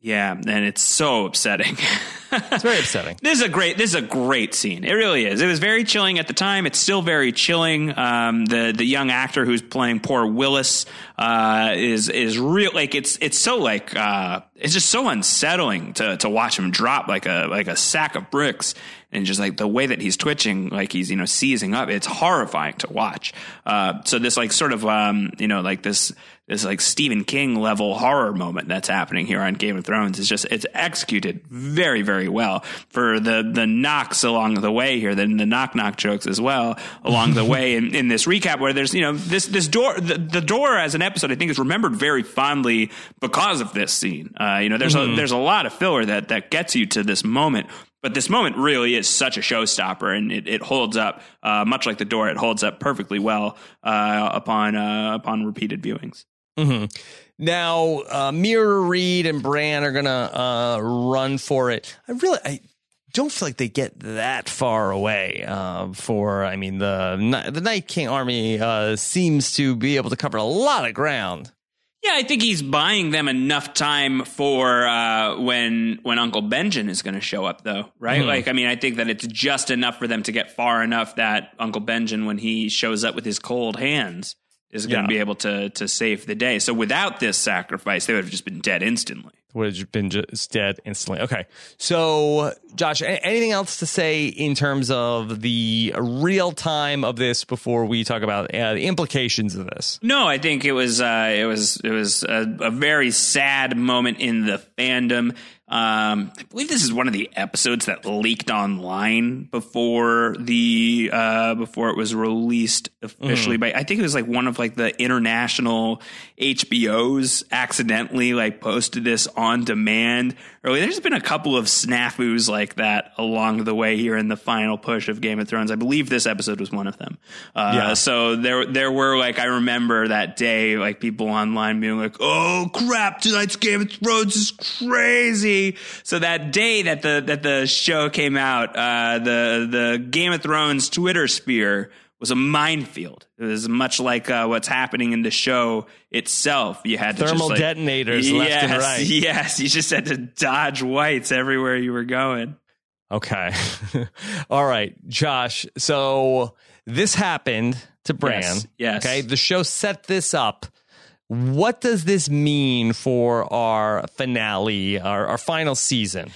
Speaker 2: Yeah, and it's so upsetting.
Speaker 1: It's very upsetting.
Speaker 2: This is a great. This is a great scene. It really is. It was very chilling at the time. It's still very chilling. Um, the the young actor who's playing poor Willis uh, is is real. Like it's it's so like uh, it's just so unsettling to to watch him drop like a like a sack of bricks and just like the way that he's twitching like he's you know seizing up it's horrifying to watch uh, so this like sort of um, you know like this this like Stephen King level horror moment that's happening here on Game of Thrones is just it's executed very very well for the the knocks along the way here then the knock knock jokes as well along the way in, in this recap where there's you know this this door the, the door as an episode I think is remembered very fondly because of this scene uh, you know there's mm-hmm. a there's a lot of filler that that gets you to this moment but this moment really is such a showstopper, and it, it holds up uh, much like the door. It holds up perfectly well uh, upon uh, upon repeated viewings.
Speaker 1: Mm-hmm. Now, uh, Meera Reed and Bran are gonna uh, run for it. I really, I don't feel like they get that far away. Uh, for I mean, the the Night King army uh, seems to be able to cover a lot of ground.
Speaker 2: Yeah, I think he's buying them enough time for uh, when when Uncle Benjen is going to show up, though, right? Mm-hmm. Like, I mean, I think that it's just enough for them to get far enough that Uncle Benjen, when he shows up with his cold hands, is going to yeah. be able to to save the day. So without this sacrifice, they would have just been dead instantly.
Speaker 1: Would have been just dead instantly. Okay. So, Josh, anything else to say in terms of the real time of this before we talk about uh, the implications of this?
Speaker 2: No, I think it was uh, it was it was a, a very sad moment in the fandom. Um, I believe this is one of the episodes that leaked online before the uh, before it was released officially. Mm. But I think it was like one of like the international HBOs accidentally like posted this on demand. Early, there's been a couple of snafus like that along the way here in the final push of Game of Thrones. I believe this episode was one of them. Uh, yeah. So there there were like I remember that day like people online being like, "Oh crap! Tonight's Game of Thrones is crazy." So that day that the that the show came out, uh, the the Game of Thrones Twitter sphere was a minefield. It was much like uh, what's happening in the show itself. You had
Speaker 1: thermal
Speaker 2: like,
Speaker 1: detonators
Speaker 2: yes,
Speaker 1: left and right.
Speaker 2: Yes, you just had to dodge whites everywhere you were going.
Speaker 1: Okay, all right, Josh. So this happened to Bran.
Speaker 2: Yes, yes.
Speaker 1: Okay, the show set this up what does this mean for our finale, our, our final season?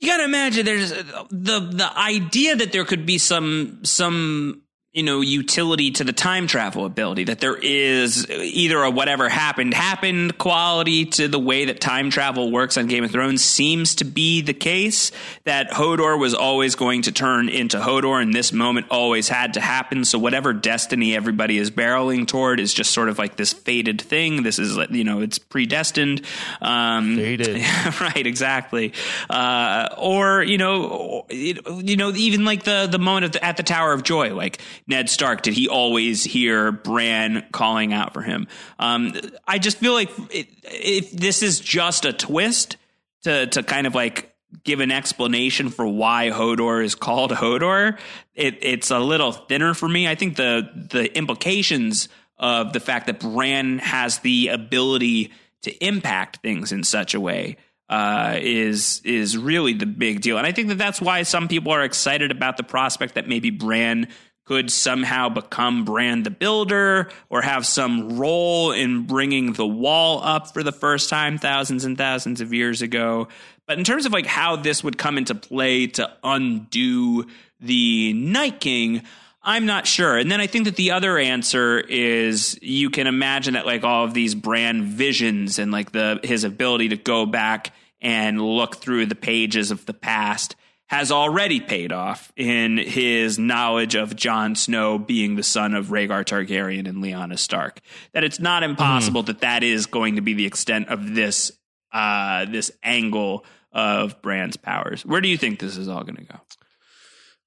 Speaker 2: You got to imagine there's the the idea that there could be some some you know utility to the time travel ability that there is either a whatever happened happened quality to the way that time travel works on Game of Thrones seems to be the case that Hodor was always going to turn into Hodor and this moment always had to happen. So whatever destiny everybody is barreling toward is just sort of like this fated thing. This is you know it's predestined.
Speaker 1: Um, fated.
Speaker 2: Right exactly. Uh, or you know you know even like the the moment the, at the Tower of Joy like Ned Stark, did he always hear Bran calling out for him? Um, I just feel like if this is just a twist to to kind of like give an explanation for why Hodor is called Hodor, it, it's a little thinner for me. I think the the implications of the fact that Bran has the ability to impact things in such a way uh, is is really the big deal, and I think that that's why some people are excited about the prospect that maybe Bran could somehow become Bran the Builder or have some role in bringing the wall up for the first time thousands and thousands of years ago. But in terms of like how this would come into play to undo the Night King, I'm not sure. And then I think that the other answer is you can imagine that like all of these Bran visions and like the his ability to go back and look through the pages of the past has already paid off in his knowledge of Jon Snow being the son of Rhaegar Targaryen and Lyanna Stark. That it's not impossible mm. that that is going to be the extent of this uh, this angle of Bran's powers. Where do you think this is all going to go?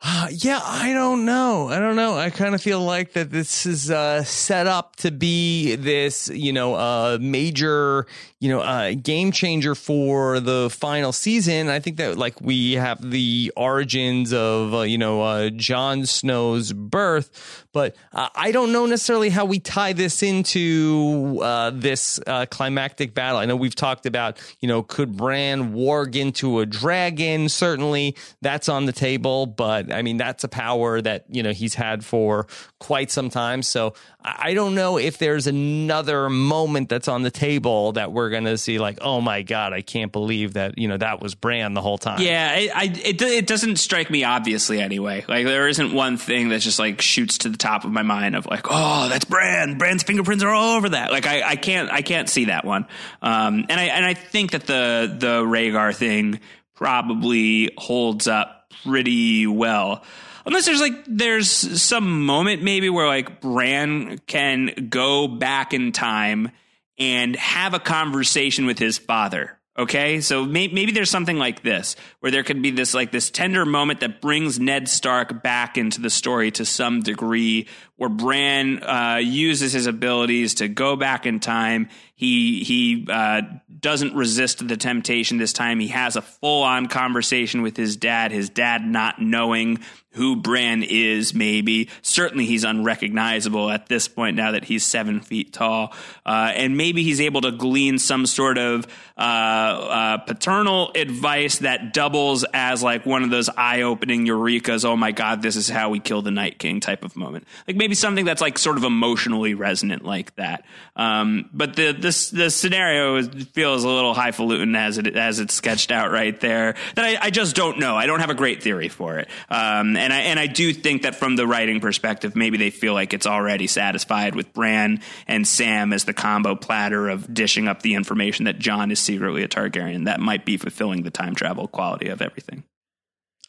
Speaker 1: Uh, yeah, I don't know. I don't know. I kind of feel like that this is uh, set up to be this, you know, uh, major, you know, uh, game changer for the final season. I think that like we have the origins of, uh, you know, uh, Jon Snow's birth, but uh, I don't know necessarily how we tie this into uh, this uh, climactic battle. I know we've talked about, you know, could Bran warg into a dragon? Certainly that's on the table, but I mean, that's a power that, you know, he's had for quite some time. So I don't know if there's another moment that's on the table that we're going to see like, oh my God, I can't believe that, you know, that was Bran the whole time.
Speaker 2: Yeah, I, I, it, it doesn't strike me obviously anyway. Like there isn't one thing that just like shoots to the top of my mind of like, oh, that's Bran. Bran's fingerprints are all over that. Like I, I can't, I can't see that one. Um, and I, and I think that the, the Rhaegar thing probably holds up pretty well unless there's like there's some moment maybe where like Bran can go back in time and have a conversation with his father. Okay, so may- maybe there's something like this where there could be this like this tender moment that brings Ned Stark back into the story to some degree, where Bran uh, uses his abilities to go back in time. He he uh, doesn't resist the temptation this time. He has a full on conversation with his dad. His dad not knowing who Bran is, maybe. Certainly, he's unrecognizable at this point now that he's seven feet tall. Uh, and maybe he's able to glean some sort of uh, uh, paternal advice that doubles as like one of those eye opening eurekas. Oh my God, this is how we kill the Night King type of moment. Like maybe something that's like sort of emotionally resonant like that. Um, but the, this, the scenario feels a little highfalutin as it, as it's sketched out right there that I, I just don't know. I don't have a great theory for it. Um, and I and I do think that from the writing perspective, maybe they feel like it's already satisfied with Bran and Sam as the combo platter of dishing up the information that Jon is secretly a Targaryen. That might be fulfilling the time travel quality of everything.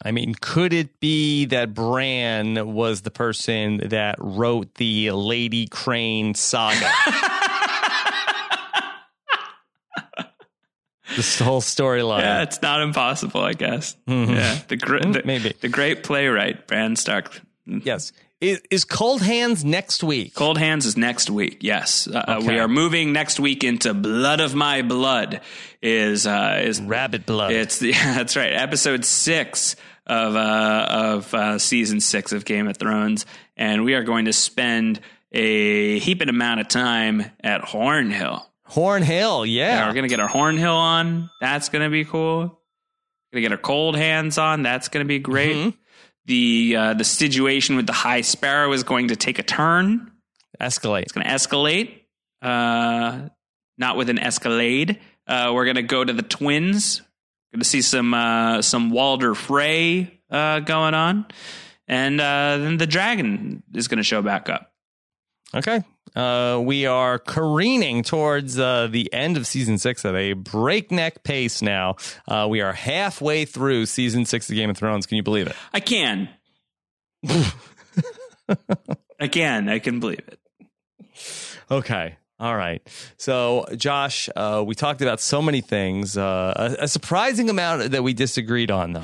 Speaker 1: I mean, could it be that Bran was the person that wrote the Lady Crane saga? the whole storyline.
Speaker 2: Yeah, it's not impossible, I guess. Mm-hmm. Yeah, the, gr- the maybe the great playwright Bran Stark.
Speaker 1: Yes. Is, is, Cold Hands next week?
Speaker 2: Cold Hands is next week. Yes, uh, okay. we are moving next week into Blood of My Blood. Is uh, is
Speaker 1: Rabbit Blood?
Speaker 2: It's yeah, that's right. Episode six of uh, of uh, season six of Game of Thrones, and we are going to spend a heaping amount of time at Horn Hill.
Speaker 1: Horn Hill, yeah.
Speaker 2: yeah we're gonna get our Horn Hill on. That's gonna be cool. Gonna get our cold hands on. That's gonna be great. Mm-hmm. The uh, the situation with the High Sparrow is going to take a turn.
Speaker 1: Escalate.
Speaker 2: It's gonna escalate. Uh, not with an Escalade. Uh, we're gonna go to the Twins. Gonna see some uh, some Walder Frey uh, going on, and uh, then the Dragon is gonna show back up.
Speaker 1: Okay, uh, we are careening towards uh, the end of season six at a breakneck pace now. Uh, we are halfway through season six of Game of Thrones. Can you believe it?
Speaker 2: I can. I can. I can believe it.
Speaker 1: Okay. All right. So, Josh, uh, we talked about so many things. Uh, a, a surprising amount that we disagreed on, though.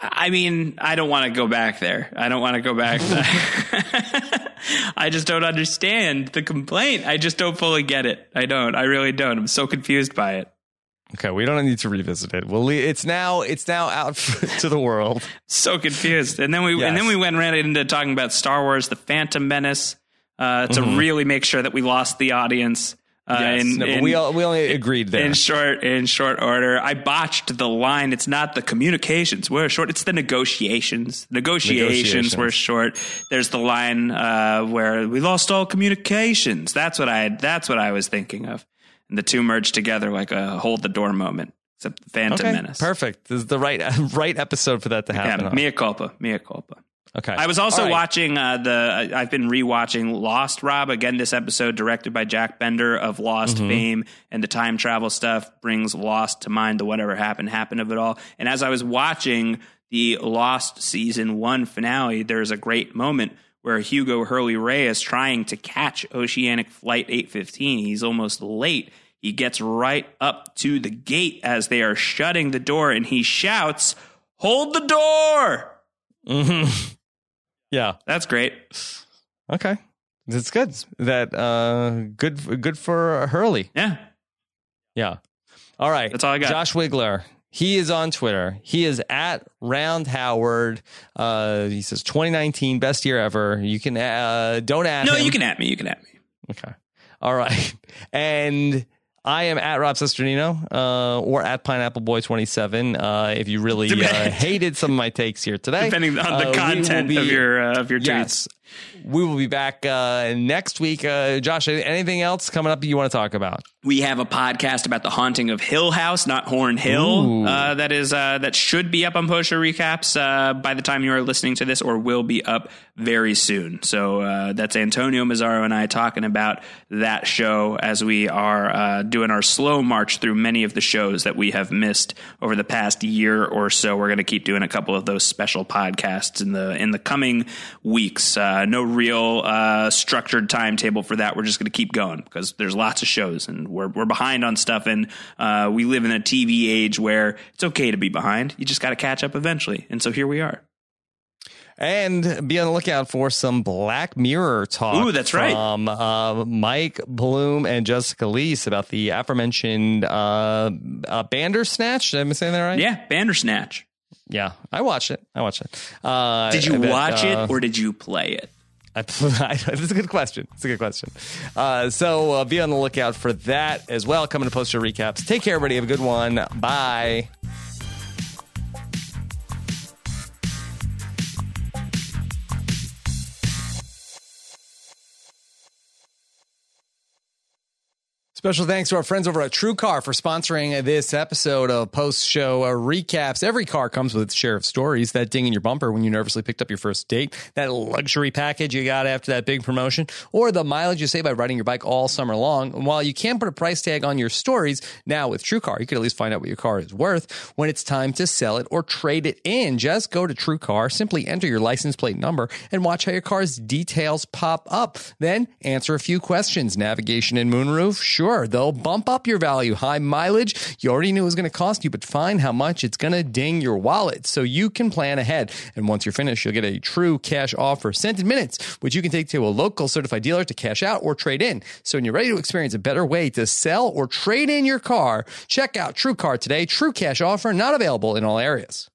Speaker 2: I mean, I don't want to go back there. I don't want to go back. I just don't understand the complaint. I just don't fully get it. I don't. I really don't. I'm so confused by it.
Speaker 1: Okay, we don't need to revisit it. Well, it's now it's now out to the world.
Speaker 2: so confused, and then we yes. and then we went right into talking about Star Wars: The Phantom Menace uh, to mm-hmm. really make sure that we lost the audience.
Speaker 1: Uh, yes, in, no, in, we all, we only agreed there
Speaker 2: in short in short order. I botched the line. It's not the communications we're short. It's the negotiations. Negotiations, negotiations. were short. There's the line uh, where we lost all communications. That's what I that's what I was thinking of. And the two merged together like a hold the door moment. It's a Phantom
Speaker 1: okay,
Speaker 2: Menace.
Speaker 1: Perfect. This is the right right episode for that to happen.
Speaker 2: Yeah, mea culpa. Mea culpa.
Speaker 1: Okay.
Speaker 2: I was also right. watching uh, the. I've been rewatching Lost. Rob again. This episode directed by Jack Bender of Lost mm-hmm. fame and the time travel stuff brings Lost to mind. The whatever happened happened of it all. And as I was watching the Lost season one finale, there's a great moment where Hugo Hurley Ray is trying to catch Oceanic Flight 815. He's almost late. He gets right up to the gate as they are shutting the door, and he shouts, "Hold the door!"
Speaker 1: Mm-hmm. Yeah,
Speaker 2: that's great.
Speaker 1: Okay, that's good. That uh, good good for Hurley.
Speaker 2: Yeah,
Speaker 1: yeah. All right,
Speaker 2: that's all I got.
Speaker 1: Josh Wigler. He is on Twitter. He is at Round Howard. Uh, he says 2019 best year ever. You can uh, don't add.
Speaker 2: No,
Speaker 1: him.
Speaker 2: you can at me. You can at me.
Speaker 1: Okay. All right. And I am at Rob Cesternino uh, or at Pineapple Boy 27 uh, if you really uh, hated some of my takes here today.
Speaker 2: Depending on the
Speaker 1: Uh,
Speaker 2: content
Speaker 1: will
Speaker 2: of your uh, of your tweets.
Speaker 1: We will be back uh, next week. Uh, Josh, anything else coming up you want to talk about?
Speaker 2: We have a podcast about the haunting of Hill House, not Horn Hill. Uh, that is uh, that should be up on Post Show recaps uh, by the time you are listening to this, or will be up very soon. So uh, that's Antonio Mazzaro and I talking about that show as we are uh, doing our slow march through many of the shows that we have missed over the past year or so. We're going to keep doing a couple of those special podcasts in the in the coming weeks. Uh, no real uh, structured timetable for that. We're just going to keep going because there's lots of shows and we're we're behind on stuff. And uh, we live in a TV age where it's okay to be behind. You just got to catch up eventually. And so here we are.
Speaker 1: And be on the lookout for some Black Mirror talk.
Speaker 2: Ooh, that's right.
Speaker 1: From uh, Mike Bloom and Jessica Liese about the aforementioned uh, uh, Bandersnatch. Am I saying that right?
Speaker 2: Yeah, Bandersnatch.
Speaker 1: Yeah, I watched it. I watched it. Uh,
Speaker 2: Did you
Speaker 1: bet,
Speaker 2: watch
Speaker 1: uh,
Speaker 2: it or did you play it?
Speaker 1: I, that's a good question. It's a good question. Uh, so uh, be on the lookout for that as well. Coming to post your recaps. Take care, everybody. Have a good one. Bye. Special thanks to our friends over at TrueCar for sponsoring this episode of post show uh, recaps. Every car comes with its share of stories. That ding in your bumper when you nervously picked up your first date, that luxury package you got after that big promotion, or the mileage you save by riding your bike all summer long. And while you can't put a price tag on your stories, now with TrueCar, you can at least find out what your car is worth when it's time to sell it or trade it in. Just go to TrueCar, simply enter your license plate number, and watch how your car's details pop up. Then answer a few questions. Navigation and moonroof? Sure, they'll bump up your value. High mileage? You already knew it was going to cost you, but find how much it's going to ding your wallet so you can plan ahead. And once you're finished, you'll get a true cash offer sent in minutes, which you can take to a local certified dealer to cash out or trade in. So when you're ready to experience a better way to sell or trade in your car, check out TrueCar today. True cash offer not available in all areas.